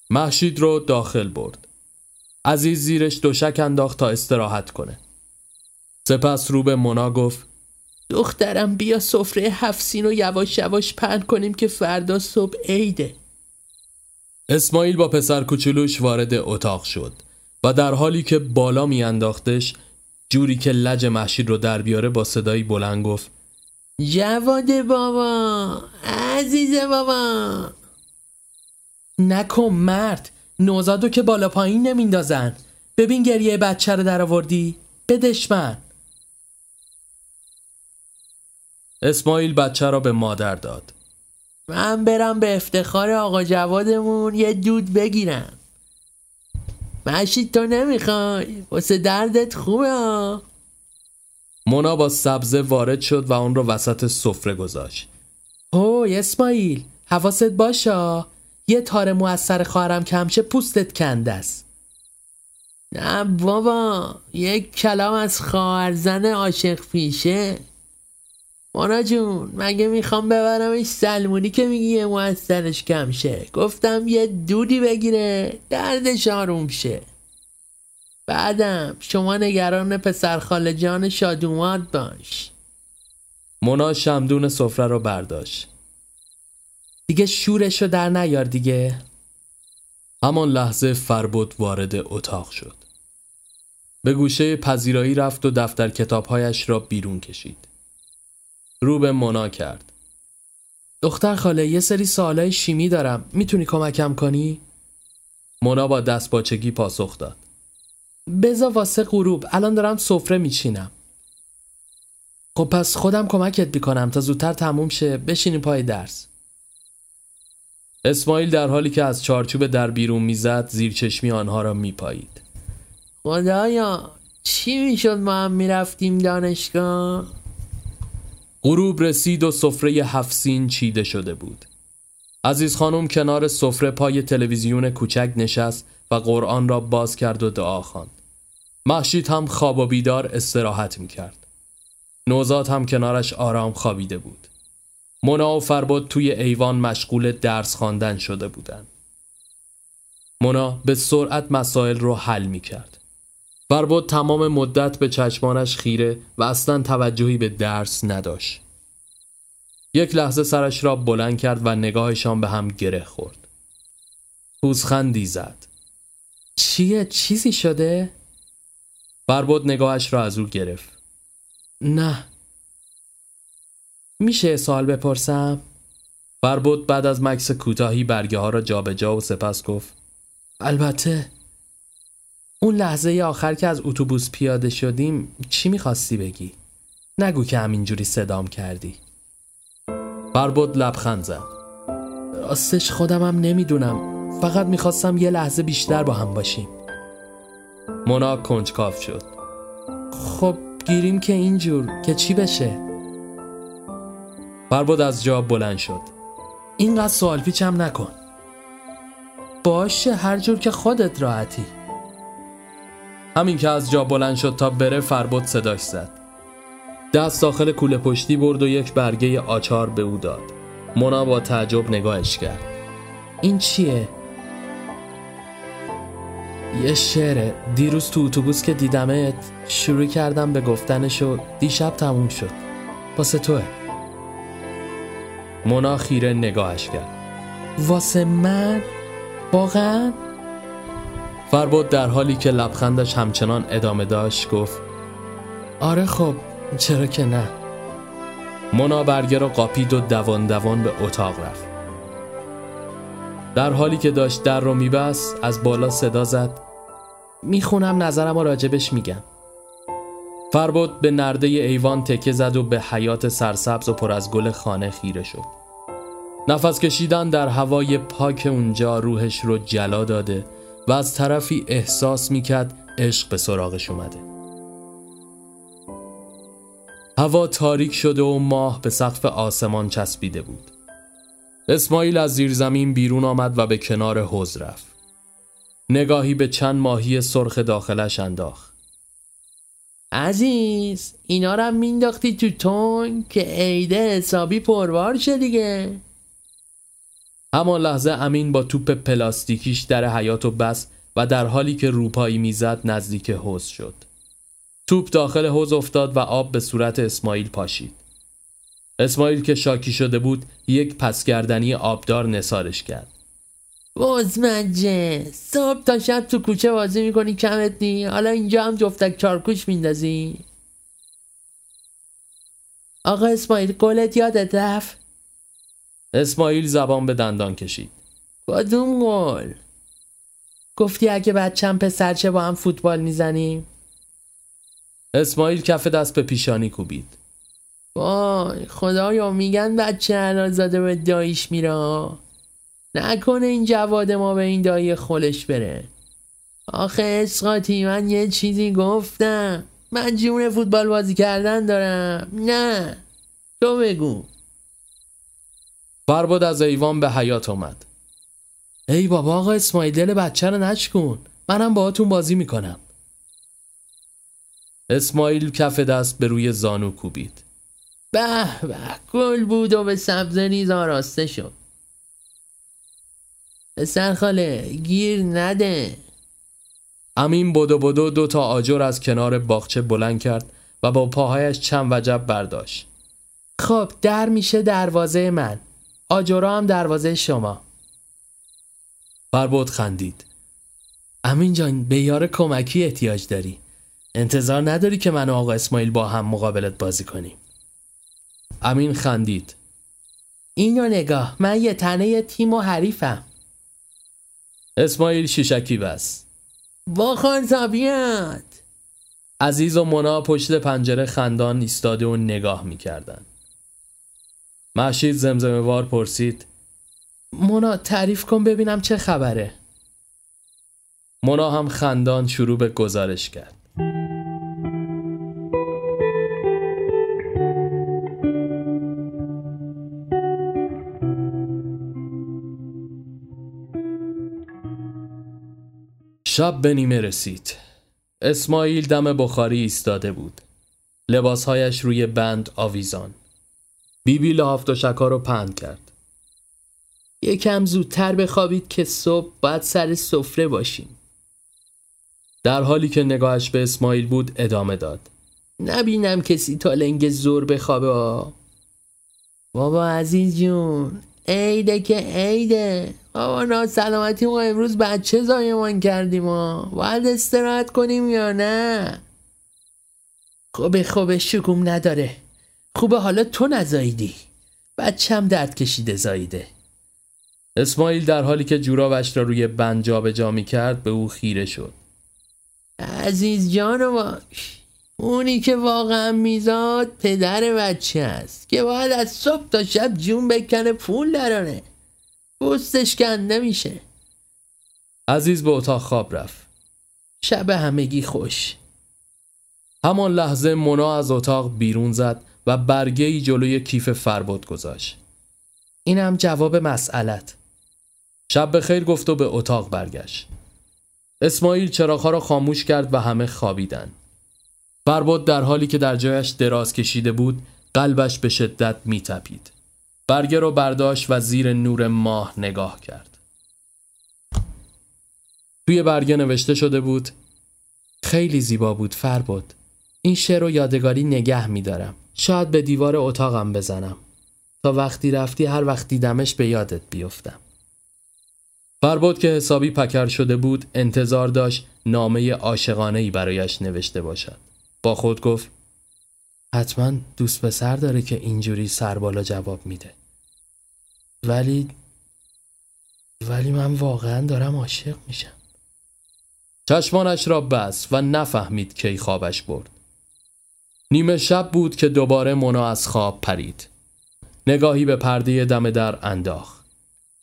محشید رو داخل برد. عزیز زیرش دوشک انداخت تا استراحت کنه. سپس رو به منا گفت دخترم بیا سفره هفسین و یواش یواش پهن کنیم که فردا صبح عیده. اسماعیل با پسر کوچولوش وارد اتاق شد. و در حالی که بالا میانداختش جوری که لج محشید رو در بیاره با صدایی بلند گفت جواد بابا عزیز بابا. نکن مرد نوزادو که بالا پایین نمیندازن. ببین گریه بچه رو در آوردی بدش من. اسماعیل بچه را به مادر داد. من برم به افتخار آقا جوادمون یه دود بگیرم. مشید تو نمی‌خوای. واسه دردت خوبه ها. مونا با سبزه وارد شد و اون رو وسط سفره گذاشت. اوه اسماعیل حواست باشه. یه تار موثر خواهرم کمشه پوستت کنده است. نه بابا یک کلام از خواهر زن عاشق پیشه. مانا جون مگه می‌خوام ببرمش سلمونی که میگی یه مو کم شه؟ گفتم یه دودی بگیره دردش آروم شه. بعدم شما نگران پسر خاله جان شادومات باش. مونا شمدون سفره رو برداشت. دیگه شورشو در نیار دیگه. همان لحظه فربود وارد اتاق شد. به گوشه پذیرایی رفت و دفتر کتابهایش را بیرون کشید. رو به مونا کرد. دختر خاله یه سری سوالای شیمی دارم. می‌تونی کمکم کنی؟ مونا با دست باچگی پاسخ داد. بزا واسه غروب الان دارم سفره میچینم. خب پس خودم کمکت می‌کنم تا زودتر تموم شه. بشینی پای درس. اسماعیل در حالی که از چارچوب در بیرون می‌زد زیر چشمی آنها را میپایید. خدایا چی می‌شد ما هم می‌رفتیم دانشگاه؟ غروب رسید و سفره هفسین چیده شده بود عزیز خانم کنار سفره پای تلویزیون کوچک نشست و قرآن را باز کرد و دعا خواند. محشید هم خواب و بیدار استراحت می کرد. نوزاد هم کنارش آرام خوابیده بود. مونا و فرباد توی ایوان مشغول درس خواندن شده بودند. مونا به سرعت مسائل رو حل می کرد. فرباد تمام مدت به چشمانش خیره و اصلا توجهی به درس نداشت. یک لحظه سرش را بلند کرد و نگاهشان به هم گره خورد. پوزخندی زد. چیه؟ چیزی شده؟ فرباد نگاهش را از او گرفت. نه میشه سوال بپرسم؟ فربود بعد از مکس کوتاهی برگه ها را جابجا جا و سپس گفت البته اون لحظه آخر که از اتوبوس پیاده شدیم چی می‌خواستی بگی؟ نگو که همینجوری صدام کردی. فربود لبخند زد. راستش خودمم نمی‌دونم. فقط می‌خواستم یه لحظه بیشتر با هم باشیم. مونا کنجکاف شد. خب گیریم که اینجور. که چی بشه؟ فرباد از جا بلند شد. اینقدر سوال پیچم نکن. باشه هر جور که خودت راحتی. همین که از جا بلند شد تا بره فرباد صداش زد. دست داخل کوله پشتی برد و یک برگه آچار به او داد. مونا با تعجب نگاهش کرد. این چیه؟ یه شعره. دیروز تو اتوبوس که دیدمت شروع کردم به گفتنش و دیشب تموم شد. واسه توه. مونا خیره نگاهش کرد. واسه من؟ واقعا؟ فربود در حالی که لبخندش همچنان ادامه داشت گفت آره خب چرا که نه. مونا برگه را قاپید و دوان دوان به اتاق رفت. در حالی که داشت در رو میبست از بالا صدا زد می‌خونم نظرم راجبش میگم. فربود به نرده ایوان تکه زد و به حیات سرسبز و پر از گل خانه خیره شد. نفس کشیدن در هوای پاک اونجا روحش رو جلا داده. و از طرفی احساس می‌کرد عشق به سراغش اومده. هوا تاریک شده و ماه به سقف آسمان چسبیده بود. اسماعیل از زیر زمین بیرون آمد و به کنار حوز رفت. نگاهی به چند ماهی سرخ داخلش انداخت. عزیز اینا رو مینداختی تو تون که عیده حسابی پروار شه دیگه. همان لحظه امین با توپ پلاستیکیش در حیات و بس و در حالی که روپایی می‌زد نزدیک حوز شد. توپ داخل حوز افتاد و آب به صورت اسماعیل پاشید. اسماعیل که شاکی شده بود یک پسگردنی آبدار نسارش کرد. بزمجه صبح تا شب تو کوچه بازی می‌کنی کمت نی؟ حالا اینجا هم جفتک چارکوش میندازی؟ آقا اسماعیل گلت یادت رفت؟ اسماعیل زبان به دندان کشید. کدوم گل گفتی اگه بچم پسرچه با هم فوتبال می‌زنیم؟ اسماعیل کف دست به پیشانی کوبید. وای خدایا میگن بچه زاده به داییش میره. نکنه این جواد ما به این دایی خلش بره. آخه اسقاطی من یه چیزی گفتم. من جون فوتبال بازی کردن دارم. نه. تو بگو. فرباد از ایوان به حیات آمد. ای بابا آقا اسماعیل دل بچه رو نچکن منم باهاتون بازی می‌کنم. اسماعیل کف دست به روی زانو کوبید. به به گل بود و به سبز نیز آراسته شد. پسر خاله گیر نده. امین بدو بدو دو تا آجر از کنار باغچه بلند کرد و با پاهایش چند وجب برداشت. خب در میشه دروازه من. آجرا هم دروازه شما. فربود خندید. امین جان به یار کمکی احتیاج داری. انتظار نداری که من و آقا اسماعیل با هم مقابلت بازی کنیم. امین خندید. اینو نگاه من یه تنه تیم و حریفم. اسماعیل شیشکی بس با خانتابیت عزیز و منا پشت پنجره خندان ایستاده و نگاه می‌کردن. محشید زمزمه وار پرسید. مونا تعریف کن ببینم چه خبره. مونا هم خندان شروع به گزارش کرد. شب به نیمه رسید. اسماعیل دم بخاری ایستاده بود. لباسهایش روی بند آویزان. بیبی لحاف رو پند کرد. یکم زودتر بخوابید که صبح باید سر سفره باشیم. در حالی که نگاهش به اسماعیل بود ادامه داد. نبینم کسی تا لنگ زور بخوابه. آه. بابا عزیز جون عیده که عیده. بابا ناسلامتی ما امروز بچه زایمان کردیم ما باید استراحت کنیم یا نه؟ خوبه خوبه شگوم نداره. خوبه حالا تو نزاییدی. بچم درد کشیده زاییده. اسماعیل در حالی که جورابش را روی بند جابجا می کرد به او خیره شد. عزیز جان باش. اونی که واقعا میزاد پدر بچه است که باید از صبح تا شب جون بکنه پول درانه پوستش کنده میشه. عزیز به اتاق خواب رفت. شب همگی خوش. همان لحظه مونا از اتاق بیرون زد. و برگه ای جلوی کیف فرباد گذاشت. اینم جواب مسئلت. شب به خیر گفت و به اتاق برگشت. اسماعیل چراغها را خاموش کرد و همه خوابیدن فرباد در حالی که در جایش دراز کشیده بود قلبش به شدت میتپید. برگه را برداشت و زیر نور ماه نگاه کرد. توی برگه نوشته شده بود خیلی زیبا بود فرباد این شعر و یادگاری نگه میدارم. شاید به دیوار اتاقم بزنم. تا وقتی رفتی هر وقت دیدمش به یادت بیفتم. فرباد که حسابی پکر شده بود انتظار داشت نامه عاشقانه ای برایش نوشته باشد. با خود گفت حتما دوست پسر داره که اینجوری سربالا جواب میده. ولی ولی من واقعا دارم عاشق میشم. چشمانش را بست و نفهمید کی خوابش برد. نیمه شب بود که دوباره مونا از خواب پرید نگاهی به پرده دم در انداخت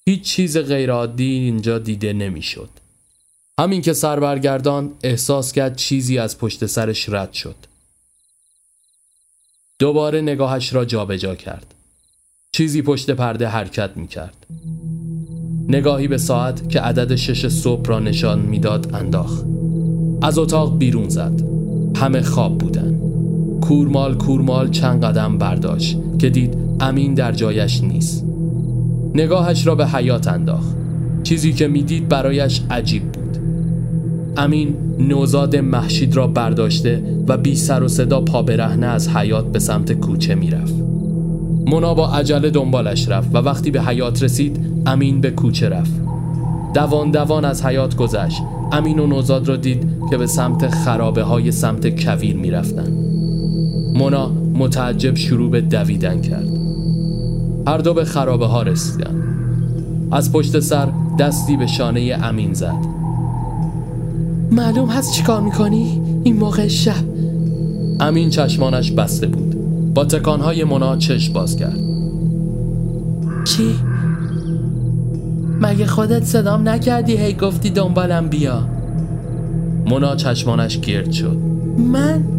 هیچ چیز غیرعادی اینجا دیده نمی‌شد. همین که سر برگردان احساس کرد چیزی از پشت سرش رد شد. دوباره نگاهش را جابجا جا کرد. چیزی پشت پرده حرکت می کرد. نگاهی به ساعت که عدد شش صبح را نشان می‌داد انداخت. از اتاق بیرون زد. همه خواب بودن. کورمال کورمال چند قدم برداشت که دید امین در جایش نیست. نگاهش را به حیات انداخت. چیزی که می‌دید برایش عجیب بود. امین نوزاد محشید را برداشته و بی سر و صدا پا برهنه از حیات به سمت کوچه می‌رفت. مونا با عجله دنبالش رفت و وقتی به حیات رسید امین به کوچه رفت. دوان دوان از حیات گذشت. امین و نوزاد را دید که به سمت خرابه های سمت کویر می‌رفتند. مونا متعجب شروع به دویدن کرد. هر دو به خرابه ها رسیدن. از پشت سر دستی به شانه امین زد. معلوم هست چیکار می‌کنی؟ این موقع شب. امین چشمانش بسته بود. با تکانهای منا چشم باز کرد. چی؟ مگه خودت صدام نکردی؟ هی گفتی دنبالم بیا. منا چشمانش گرد شد. من؟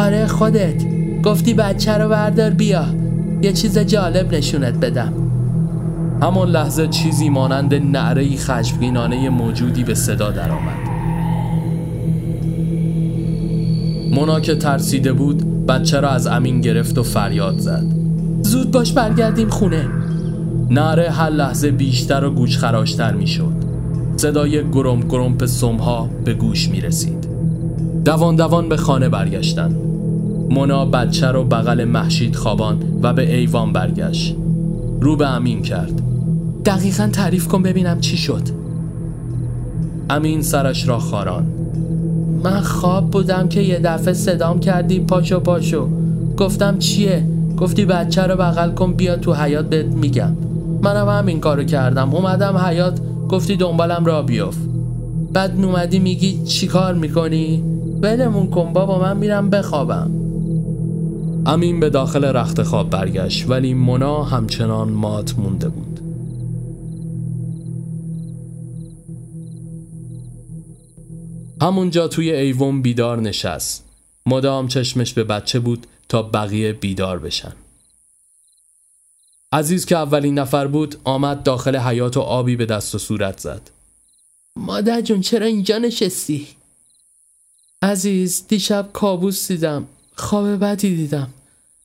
آره خودت. گفتی بچه رو بردار بیا. یه چیز جالب نشونت بدم. همان لحظه چیزی مانند نعره خشمگینانه موجودی به صدا درآمد. مونا که ترسیده بود بچه را از امین گرفت و فریاد زد. زود باش برگردیم خونه. نره هر لحظه بیشتر و گوش خراشتر می شد صدای گرم گرمپ سمها به گوش می رسید دوان دوان به خانه برگشتن مونا بچه رو بغل محشید خوابان و به ایوان برگشت. رو به امین کرد. دقیقا تعریف کن ببینم چی شد. امین سرش را خاران. من خواب بودم که یه دفعه صدام کردی پاشو پاشو. گفتم چیه؟ گفتی بچه رو بغل کن بیا تو حیات بهت میگم. منم همین کارو کردم. اومدم حیات گفتی دنبالم را بیاف بعد نومدی میگی چی کار می‌کنی؟ ولمون کن بابا من میرم بخوابم. امین به داخل رخت خواب برگشت ولی مونا همچنان مات مونده بود. همونجا توی ایوون بیدار نشست. مدام چشمش به بچه بود تا بقیه بیدار بشن. عزیز که اولین نفر بود آمد داخل حیات و آبی به دست و صورت زد. مادر جون چرا اینجا نشستی؟ عزیز دیشب کابوس دیدم خواب بدی دیدم.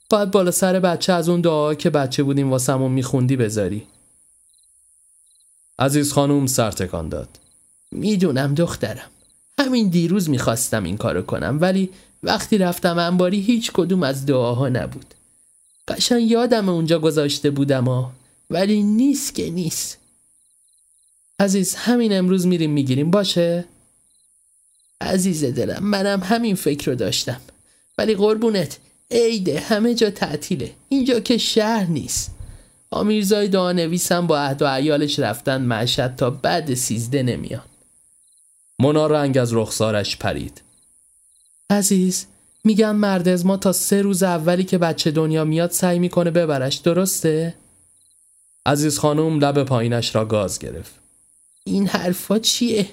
باید بالا سر بچه از اون دعا که بچه بودیم واسمون میخوندی بذاری. عزیز خانوم سر تکان داد. می‌دونم دخترم. همین دیروز می‌خواستم این کارو کنم ولی وقتی رفتم انباری هیچ کدوم از دعاها نبود. قشن یادم اونجا گذاشته بودم ولی نیست که نیست. عزیز همین امروز میریم می‌گیریم باشه؟ عزیز دلم منم همین فکر رو داشتم. ولی قربونت عیده همه جا تعطیله. اینجا که شهر نیست. آمیرزای دعا نویسم با عهد و عیالش رفتن معشد تا بعد سیزده نمیان. مونا رنگ از رخسارش پرید. عزیز میگم مرد از ما تا سه روز اولی که بچه دنیا میاد سعی می‌کنه ببرش درسته؟ عزیز خانم لب پایینش را گاز گرفت. این حرفا چیه؟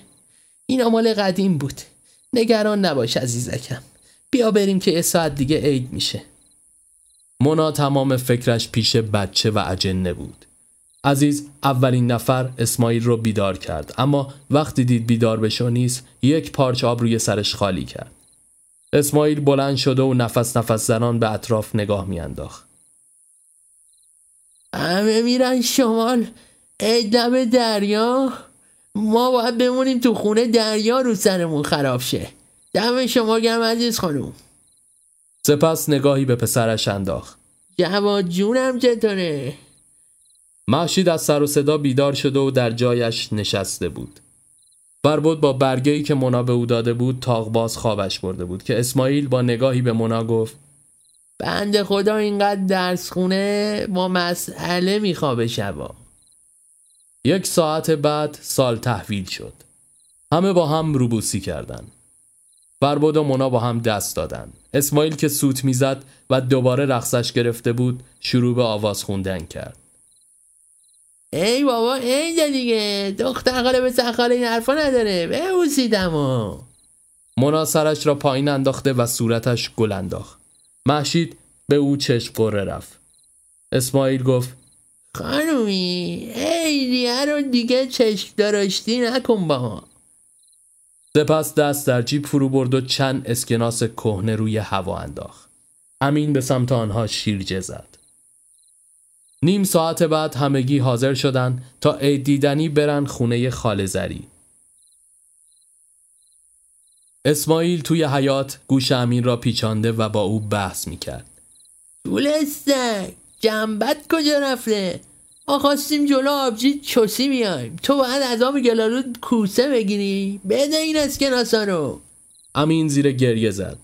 این آمال قدیم بود. نگران نباش عزیزکم. بیا بریم که یه ساعت دیگه عید میشه. مونا تمام فکرش پیش بچه و اجنه بود. عزیز اولین نفر اسماعیل رو بیدار کرد اما وقتی دید بیدار بشو نیست یک پارچ آب روی سرش خالی کرد. اسماعیل بلند شده و نفس نفس زنان به اطراف نگاه میانداخت. همه میرن شمال. ادم دریا. ما باید بمونیم تو خونه دریا رو سرمون خراب شه. دم شما گرم عزیز خانوم سپس نگاهی به پسرش انداخت. جواد جونم چطوره؟ محشید از سر و صدا بیدار شده و در جایش نشسته بود. بربود با برگهی که مونا به او داده بود تاغباز خوابش برده بود که اسماعیل با نگاهی به مونا گفت بند خدا اینقدر درس خونه با مسئله میخوابه شبا. یک ساعت بعد سال تحویل شد. همه با هم روبوسی کردند. بربود و مونا با هم دست دادن. اسماعیل که سوت می‌زد و دوباره رقصش گرفته بود شروع به آواز خوندن کرد. ای بابا ای دیگه. دختر خاله به سخاله این حرفا نداره. ببوسیدم و. مونا سرش را پایین انداخته و صورتش گل انداخت. محشید به او چشم قره رفت. اسماعیل گفت خانومی ای دیگه رو دیگه چشم دارشتی نکن با سپس دست در جیب فرو برد و چند اسکناس کهنه روی هوا انداخت. امین به سمت آنها شیرجه زد. نیم ساعت بعد همگی حاضر شدند تا عید دیدنی برن خونه خالزری اسماعیل توی حیات گوش امین را پیچانده و با او بحث می‌کرد. طولستک جنبت کجا رفته؟ ما خواستیم جلو آبجی چوسی بیایم. تو باید از آب گلالود کوسه بگیری. بده این اسکناسا رو. امین زیر گریه زد.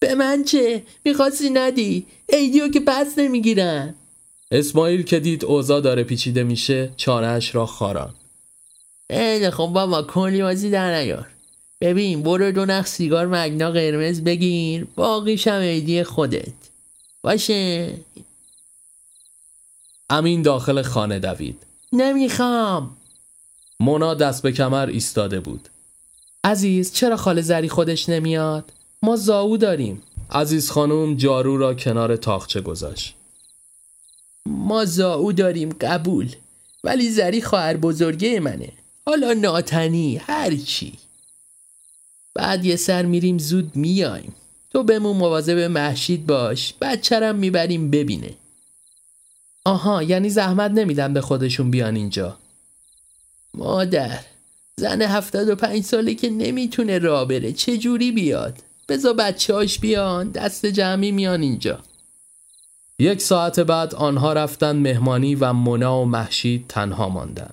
به من چه؟ می‌خواستی ندی؟ ایدیو که پس نمی‌گیرن. اسماعیل که دید اوضاع داره پیچیده میشه چارهش را خاران. خیلی خب بابا کلی بازی در نیار. ببین برو دو نخ سیگار مگنا قرمز بگیر. باقیش هم ایدی خودت. باشه؟ امین داخل خانه دوید. نمی‌خوام. مونا دست به کمر ایستاده بود. عزیز چرا خاله زری خودش نمیاد؟ ما زاو داریم. عزیز خانوم جارو را کنار تاخچه گذاشت. ما زاو داریم قبول. ولی زری خواهر بزرگه منه. حالا ناتنی هر چی. بعد یه سر میریم زود میایم. تو بمون مواظب محشید باش. بچرم می‌بریم ببینه. آها یعنی زحمت نمیدن به خودشون بیان اینجا. مادر زن هفتاد و پنج ساله که نمی‌تونه را بره. چجوری بیاد؟ بزا بچه بیان دست جمعی میان اینجا. یک ساعت بعد آنها رفتن مهمانی و مونا و محشید تنها ماندن.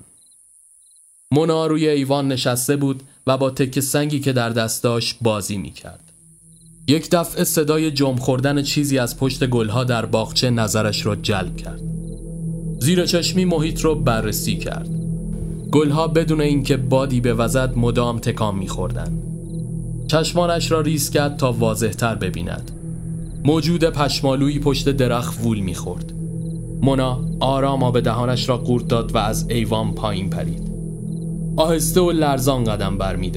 مونا روی ایوان نشسته بود و با تک سنگی که در دست داشت بازی می‌کرد. یک دفعه صدای جمع خوردن چیزی از پشت گلها در باغچه نظرش را جلب کرد. زیر چشمی محیط رو بررسی کرد. گلها بدون اینکه بادی به وزد مدام تکان میخوردن. چشمانش را ریز کرد تا واضحتر ببیند. موجود پشمالویی پشت درخت وول می‌خورد. مونا آرام آب دهانش را قورت داد و از ایوان پایین پرید. آهسته و لرزان قدم بر می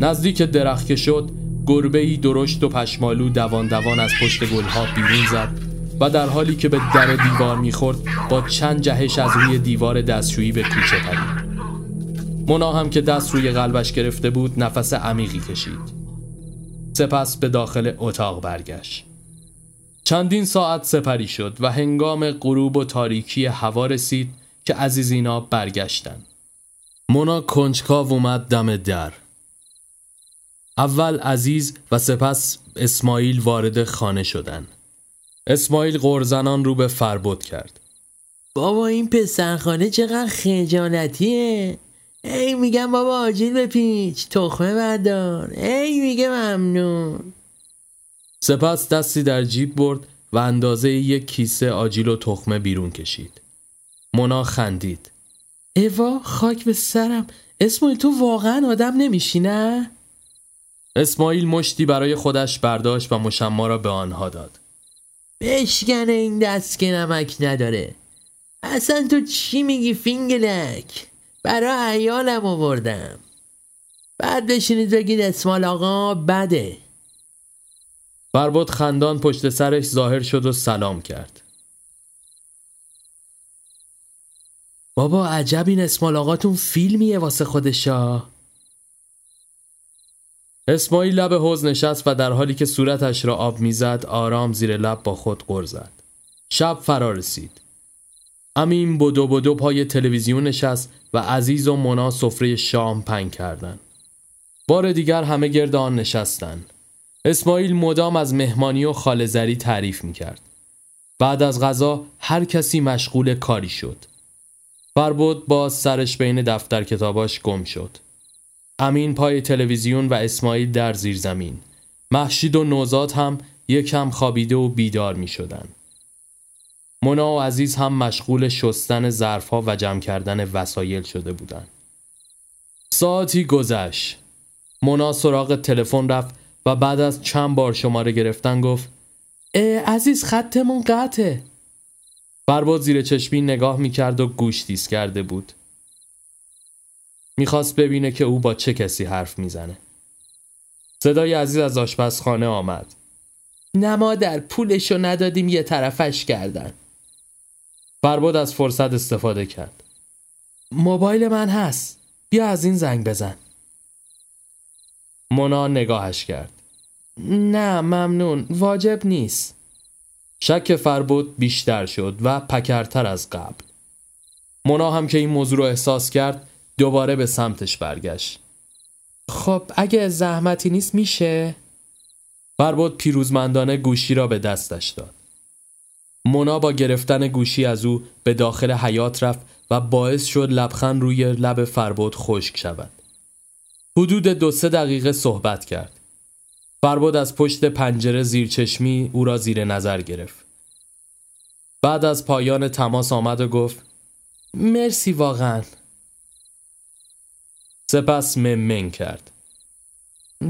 نزدیک درخت که شد گربه ای درشت و پشمالو دوان دوان از پشت گلها بیرون زد. و در حالی که به در دیوار می‌خورد با چند جهش از روی دیوار دستشویی به کوچه پرید. مونا هم که دست روی قلبش گرفته بود نفس عمیقی کشید. سپس به داخل اتاق برگشت. چندین ساعت سپری شد و هنگام غروب و تاریکی هوا رسید که عزیزینا برگشتن. مونا کنجکاو اومد دم در. اول عزیز و سپس اسماعیل وارد خانه شدن. اسماعیل غرزنان رو به فربود کرد. بابا این پسرخانه چقدر خجالتیه. ای میگم بابا آجیل بپیچ. تخمه بردار. ای میگه ممنون. سپس دستی در جیب برد و اندازه یک کیسه آجیل و تخمه بیرون کشید. مونا خندید. ایوا خاک به سرم. اسماعیل تو واقعا آدم نمیشی نه؟ اسماعیل مشتی برای خودش برداشت و مشما را به آنها داد. بشکنه این دست که نمک نداره. اصلا تو چی میگی فینگلک؟ برای ایالم آوردم. بعد بشینید بگید اسمال آقا بده. فرباد خندان پشت سرش ظاهر شد و سلام کرد. بابا عجب این اسمال آقاتون فیلمیه واسه خودشا. اسماعیل لب حوز نشست و در حالی که صورتش را آب می‌زد آرام زیر لب با خود غر زد شب فرا رسید امین بدو بدو پای تلویزیون نشست و عزیز و منا سفره شام پنگ کردند. بار دیگر همه گرد آن نشستند. اسماعیل مدام از مهمانی و خالزری تعریف می کرد. بعد از غذا هر کسی مشغول کاری شد. فربود باز سرش بین دفتر کتاباش گم شد. امین پای تلویزیون و اسماعیل در زیر زمین. محشید و نوزاد هم یکم خوابیده و بیدار می شدن. مونا و عزیز هم مشغول شستن ظرفها و جمع کردن وسایل شده بودند. ساعتی گذشت. مونا سراغ تلفن رفت و بعد از چند بار شماره گرفتن گفت عزیز خطمون قطعه فرباد زیر چشمی نگاه می‌کرد و گوش دیس کرده بود می‌خواست ببینه که او با چه کسی حرف می‌زنه. صدای عزیز از آشپزخانه آمد. نما در پولشو ندادیم یه طرفش کردن. فرباد از فرصت استفاده کرد. موبایل من هست. بیا از این زنگ بزن. مونا نگاهش کرد. نه ممنون. واجب نیست. شک فربود بیشتر شد و پکرتر از قبل. مونا هم که این موضوع رو احساس کرد دوباره به سمتش برگشت. خب اگه زحمتی نیست میشه؟ فربود پیروزمندانه گوشی را به دستش داد. مونا با گرفتن گوشی از او به داخل حیات رفت و باعث شد لبخند روی لب فربود خشک شود. حدود دو سه دقیقه صحبت کرد. فرباد از پشت پنجره زیرچشمی او را زیر نظر گرفت. بعد از پایان تماس آمد و گفت مرسی واقعا. سپس ممن کرد.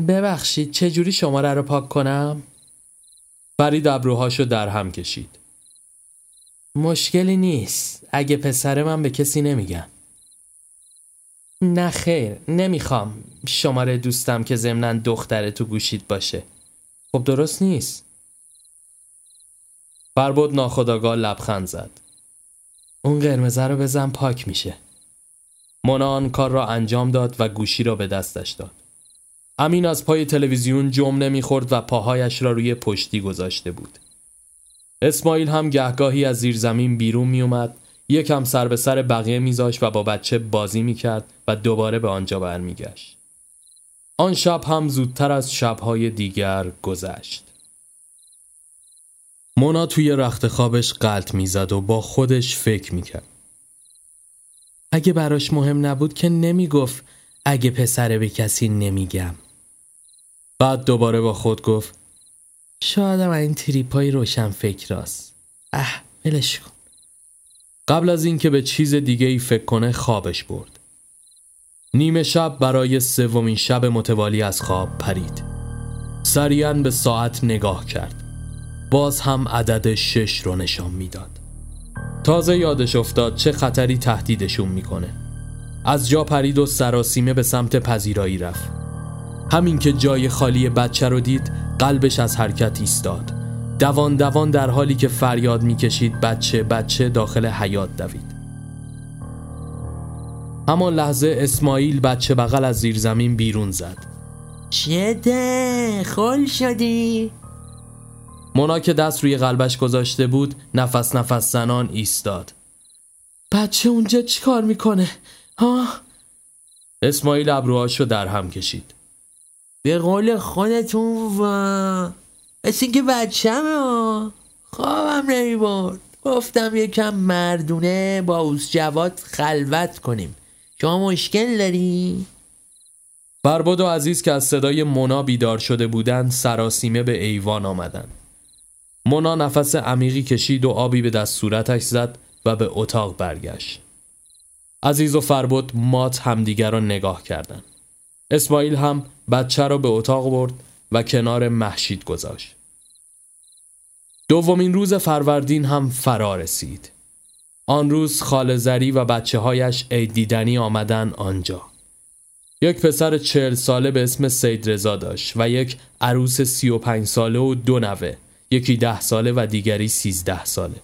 ببخشید چجوری شماره رو پاک کنم؟ فرید ابروهاشو در هم کشید. مشکلی نیست. اگه پسر من به کسی نمیگم نه خیر نمی‌خوام شماره دوستم که ضمنا دختر تو گوشید باشه. خب درست نیست. فربود ناخداگاه لبخند زد. اون قرمزه رو بزن پاک میشه. مونا کار را انجام داد و گوشی را به دستش داد امین از پای تلویزیون جم نمی‌خورد و پاهایش را روی پشتی گذاشته بود. اسماعیل هم گهگاهی از زیر زمین بیرون می اومد یکم سر به سر بقیه میذاشت و با بچه بازی می‌کرد و دوباره به آنجا برمیگشت. آن شب هم زودتر از شبهای دیگر گذشت. مونا توی رخت خوابش قلط می‌زد و با خودش فکر می‌کرد. اگه براش مهم نبود که نمی‌گفت اگه پسره به کسی نمیگم. بعد دوباره با خود گفت شاید این تریپای روشن فکر راست. اه ولش کن. قبل از اینکه به چیز دیگه ای فکر کنه خوابش برد. نیمه شب برای سومین شب متوالی از خواب پرید. سریعا به ساعت نگاه کرد. باز هم عدد شش رو نشان می‌داد. تازه یادش افتاد چه خطری تهدیدشون می‌کنه. از جا پرید و سراسیمه به سمت پذیرایی رفت. همین که جای خالی بچه رو دید قلبش از حرکت ایستاد. دوان دوان در حالی که فریاد می‌کشید بچه بچه داخل حیات دوید. همان لحظه اسماعیل بچه بغل از زیر زمین بیرون زد. چته خل شدی؟ مونا که دست روی قلبش گذاشته بود نفس نفس زنان ایستاد بچه اونجا چی کار می‌کنه؟ ها؟ اسماعیل ابروهاشو در هم کشید به قول خودتون و مثل که بچه خوابم نمی‌برد گفتم یکم مردونه با اوز جواد خلوت کنیم شما مشکل داری؟ فرباد و عزیز که از صدای مونا بیدار شده بودند سراسیمه به ایوان آمدند مونا نفس عمیقی کشید و آبی به دست صورتش زد و به اتاق برگشت. عزیز و فربود مات همدیگر را نگاه کردند. اسماعیل هم بچه را به اتاق برد و کنار محشید گذاشت. دومین روز فروردین هم فرا رسید. آن روز خالزری و بچه هایش عید دیدنی آمدن آنجا. یک پسر چهل ساله به اسم سید رضا داشت و یک عروس سی و پنج ساله و دو نوه یکی ده ساله و دیگری سیزده ساله.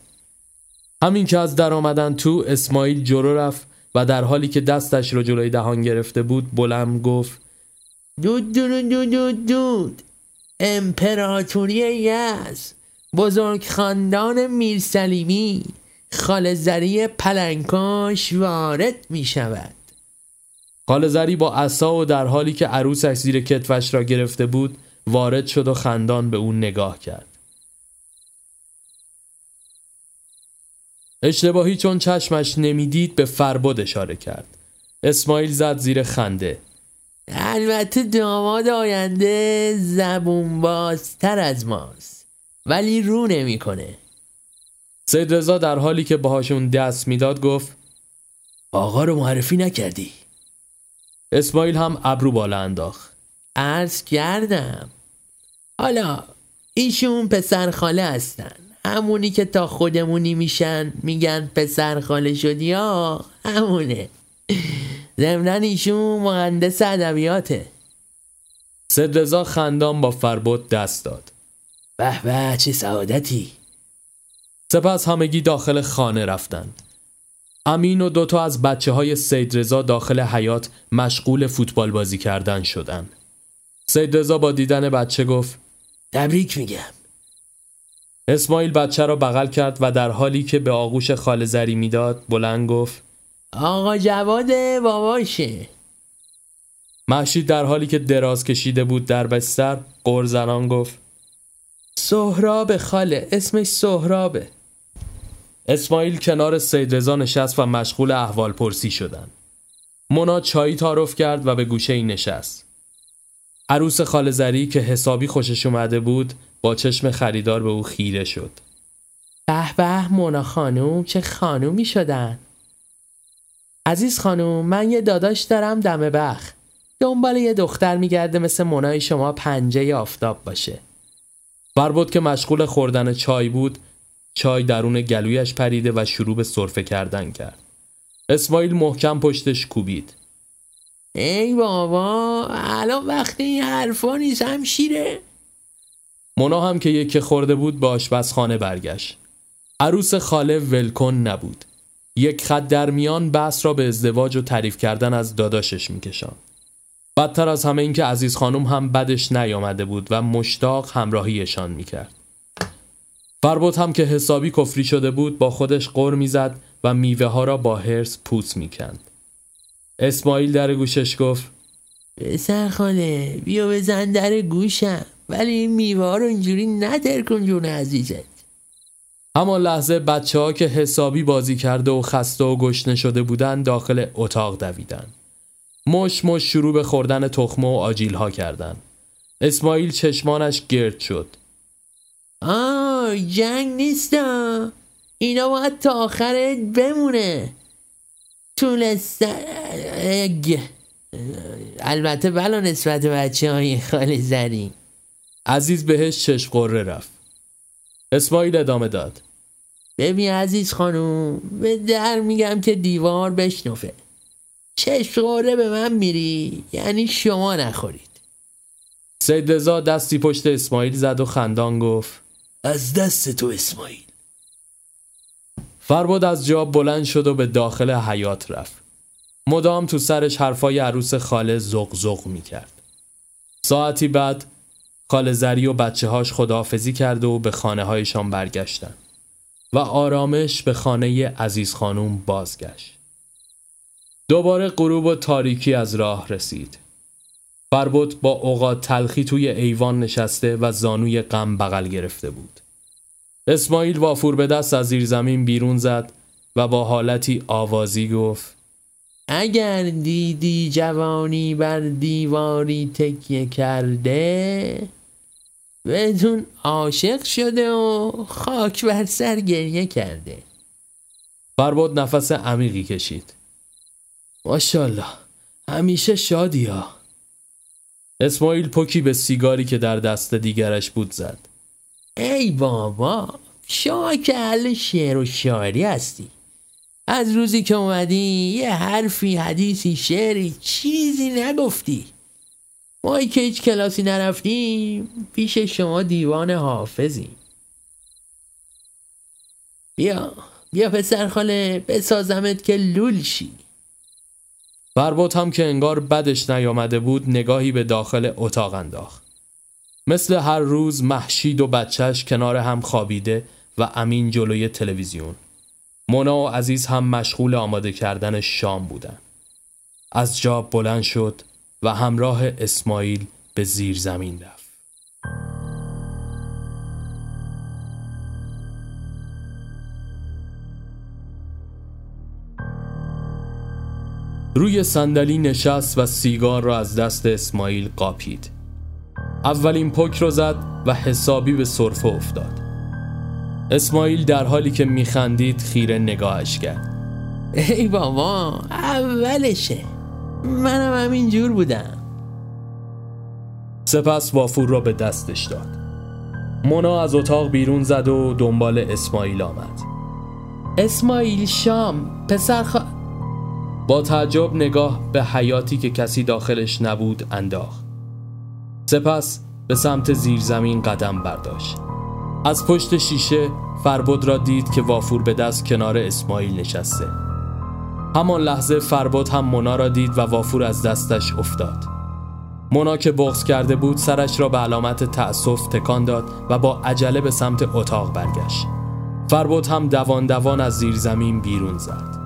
همین که از در آمدن تو اسماعیل جلو رفت و در حالی که دستش رو جلوی دهان گرفته بود بلند گفت دود دود دود دود دود امپراتوری یز بزرگ خاندان میرسلیمی خالزری پلنکاش وارد می شود خالزری با عصا و در حالی که عروسش زیر کتفش را گرفته بود وارد شد و خندان به اون نگاه کرد. اشتباهی چون چشمش نمی‌دید به فرباد اشاره کرد. اسماعیل زد زیر خنده. البته داماد آینده زبون بازتر از ماست ولی رو نمی‌کنه. سید رضا در حالی که باهاشون دست می‌داد گفت آقا رو معرفی نکردی. اسماعیل هم ابرو بالا انداخت. عرض کردم. حالا ایشون پسر خاله هستن. همونی که تا خودمونی میشن میگن پسر خاله شدی ها همونه. ضمنان ایشون مهندس ادبیاته. رضا خندان با فربود دست داد. به به چه سعادتی. سپس همگی داخل خانه رفتند. امین و دوتا از بچه های سید رضا داخل حیات مشغول فوتبال بازی کردن شدند. سید رضا با دیدن بچه گفت تبریک میگم. اسماعیل بچه را بغل کرد و در حالی که به آغوش خال زری می‌داد بلند گفت آقا جواد باباشه. محشید در حالی که دراز کشیده بود در بستر قرزنان گفت سهراب خاله اسمش سهرابه. اسماعیل کنار سید رضا نشست و مشغول احوال پرسی شدن مونا چایی تعارف کرد و به گوشه ای نشست. عروس خالزری که حسابی خوشش اومده بود با چشم خریدار به او خیره شد. به به مونا خانوم چه خانومی شدن؟ عزیز خانوم من یه داداش دارم دم بخ دنبال یه دختر میگرده مثل مونای شما پنجه آفتاب باشه. بربود که مشغول خوردن چای بود چای درون گلویش پریده و شروع به صرفه کردن کرد. اسماعیل محکم پشتش کوبید. ای بابا الان وقتی این حرفا نیست شیره. مونا هم که یکی خورده بود به آشپزخانه برگشت. عروس خاله ولکن نبود. یک خط در میان بحث را به ازدواج و تعریف کردن از داداشش میکشان بدتر از همه اینکه عزیز خانم هم بدش نیامده بود و مشتاق همراهیشان می‌کرد. فربود هم که حسابی کفری شده بود با خودش قر می‌زد و میوه ها را با هرس پوس می‌کند. اسماعیل در گوشش گفت پسر خاله بیا بزن در گوشم. ولی این میوه ها رو اینجوری ندر کن جون عزیزت. همان لحظه بچه ها که حسابی بازی کرده و خسته و گشنه شده بودن داخل اتاق دویدن. مش مش شروع به خوردن تخمه و آجیل ها کردن. اسماعیل چشمانش گرد شد. آه جنگ نیست اینا باید تا آخرت بمونه. تونستن. البته بلا نسبت بچه های خالی زرین. عزیز بهش چشم قره رفت. اسماعیل ادامه داد. ببین عزیز خانوم به در میگم که دیوار بشنفه. چشم قره به من میری یعنی شما نخورید. سید رضا دستی پشت اسماعیل زد و خندان گفت از دست تو اسماعیل. فرباد از جا بلند شد و به داخل حیات رفت. مدام تو سرش حرفای عروس خاله زغ زغ می کرد. ساعتی بعد خاله زری و بچه هاش خداحافظی کرد و به خانه هایشان برگشتن و آرامش به خانه عزیز خانوم بازگشت. دوباره غروب و تاریکی از راه رسید. فربود با اوقات تلخی توی ایوان نشسته و زانوی غم بغل گرفته بود. اسماعیل وافور به دست از زیر زمین بیرون زد و با حالتی آوازی گفت اگر دیدی جوانی بر دیواری تکیه کرده بدون عاشق شده و خاک بر سر گریه کرده. فرباد نفس عمیقی کشید. ماشاءالله همیشه شادی ها اسماعیل پکی به سیگاری که در دست دیگرش بود زد. ای بابا شما که اهل شعر و شاعری هستی. از روزی که اومدی یه حرفی حدیثی شعری چیزی نگفتی. ما که هیچ کلاسی نرفتیم پیش شما دیوان حافظیم. بیا بیا پسر خاله بسازمت که لول شی. هم که انگار بدش نیامده بود نگاهی به داخل اتاق انداخت. مثل هر روز محشید و بچهش کنار هم خوابیده و امین جلوی تلویزیون. مونا و عزیز هم مشغول آماده کردن شام بودن. از جا بلند شد و همراه اسماعیل به زیر زمین رفت. روی صندلی نشست و سیگار را از دست اسماعیل قاپید. اولین پک رو زد و حسابی به صرفه افتاد. اسماعیل در حالی که میخندید خیره نگاهش کرد. ای بابا اولشه. منم همین جور بودم. سپس وافور را به دستش داد. مونا از اتاق بیرون زد و دنبال اسماعیل آمد. اسماعیل شام پسر خ... با تعجب نگاه به حیاتی که کسی داخلش نبود انداخت. سپس به سمت زیرزمین قدم برداشت. از پشت شیشه فربود را دید که وافور به دست کنار اسماعیل نشسته. همان لحظه فربود هم مونا را دید و وافور از دستش افتاد. مونا که بغز کرده بود سرش را به علامت تأسف تکان داد و با عجله به سمت اتاق برگشت. فربود هم دوان دوان از زیر زمین بیرون زد.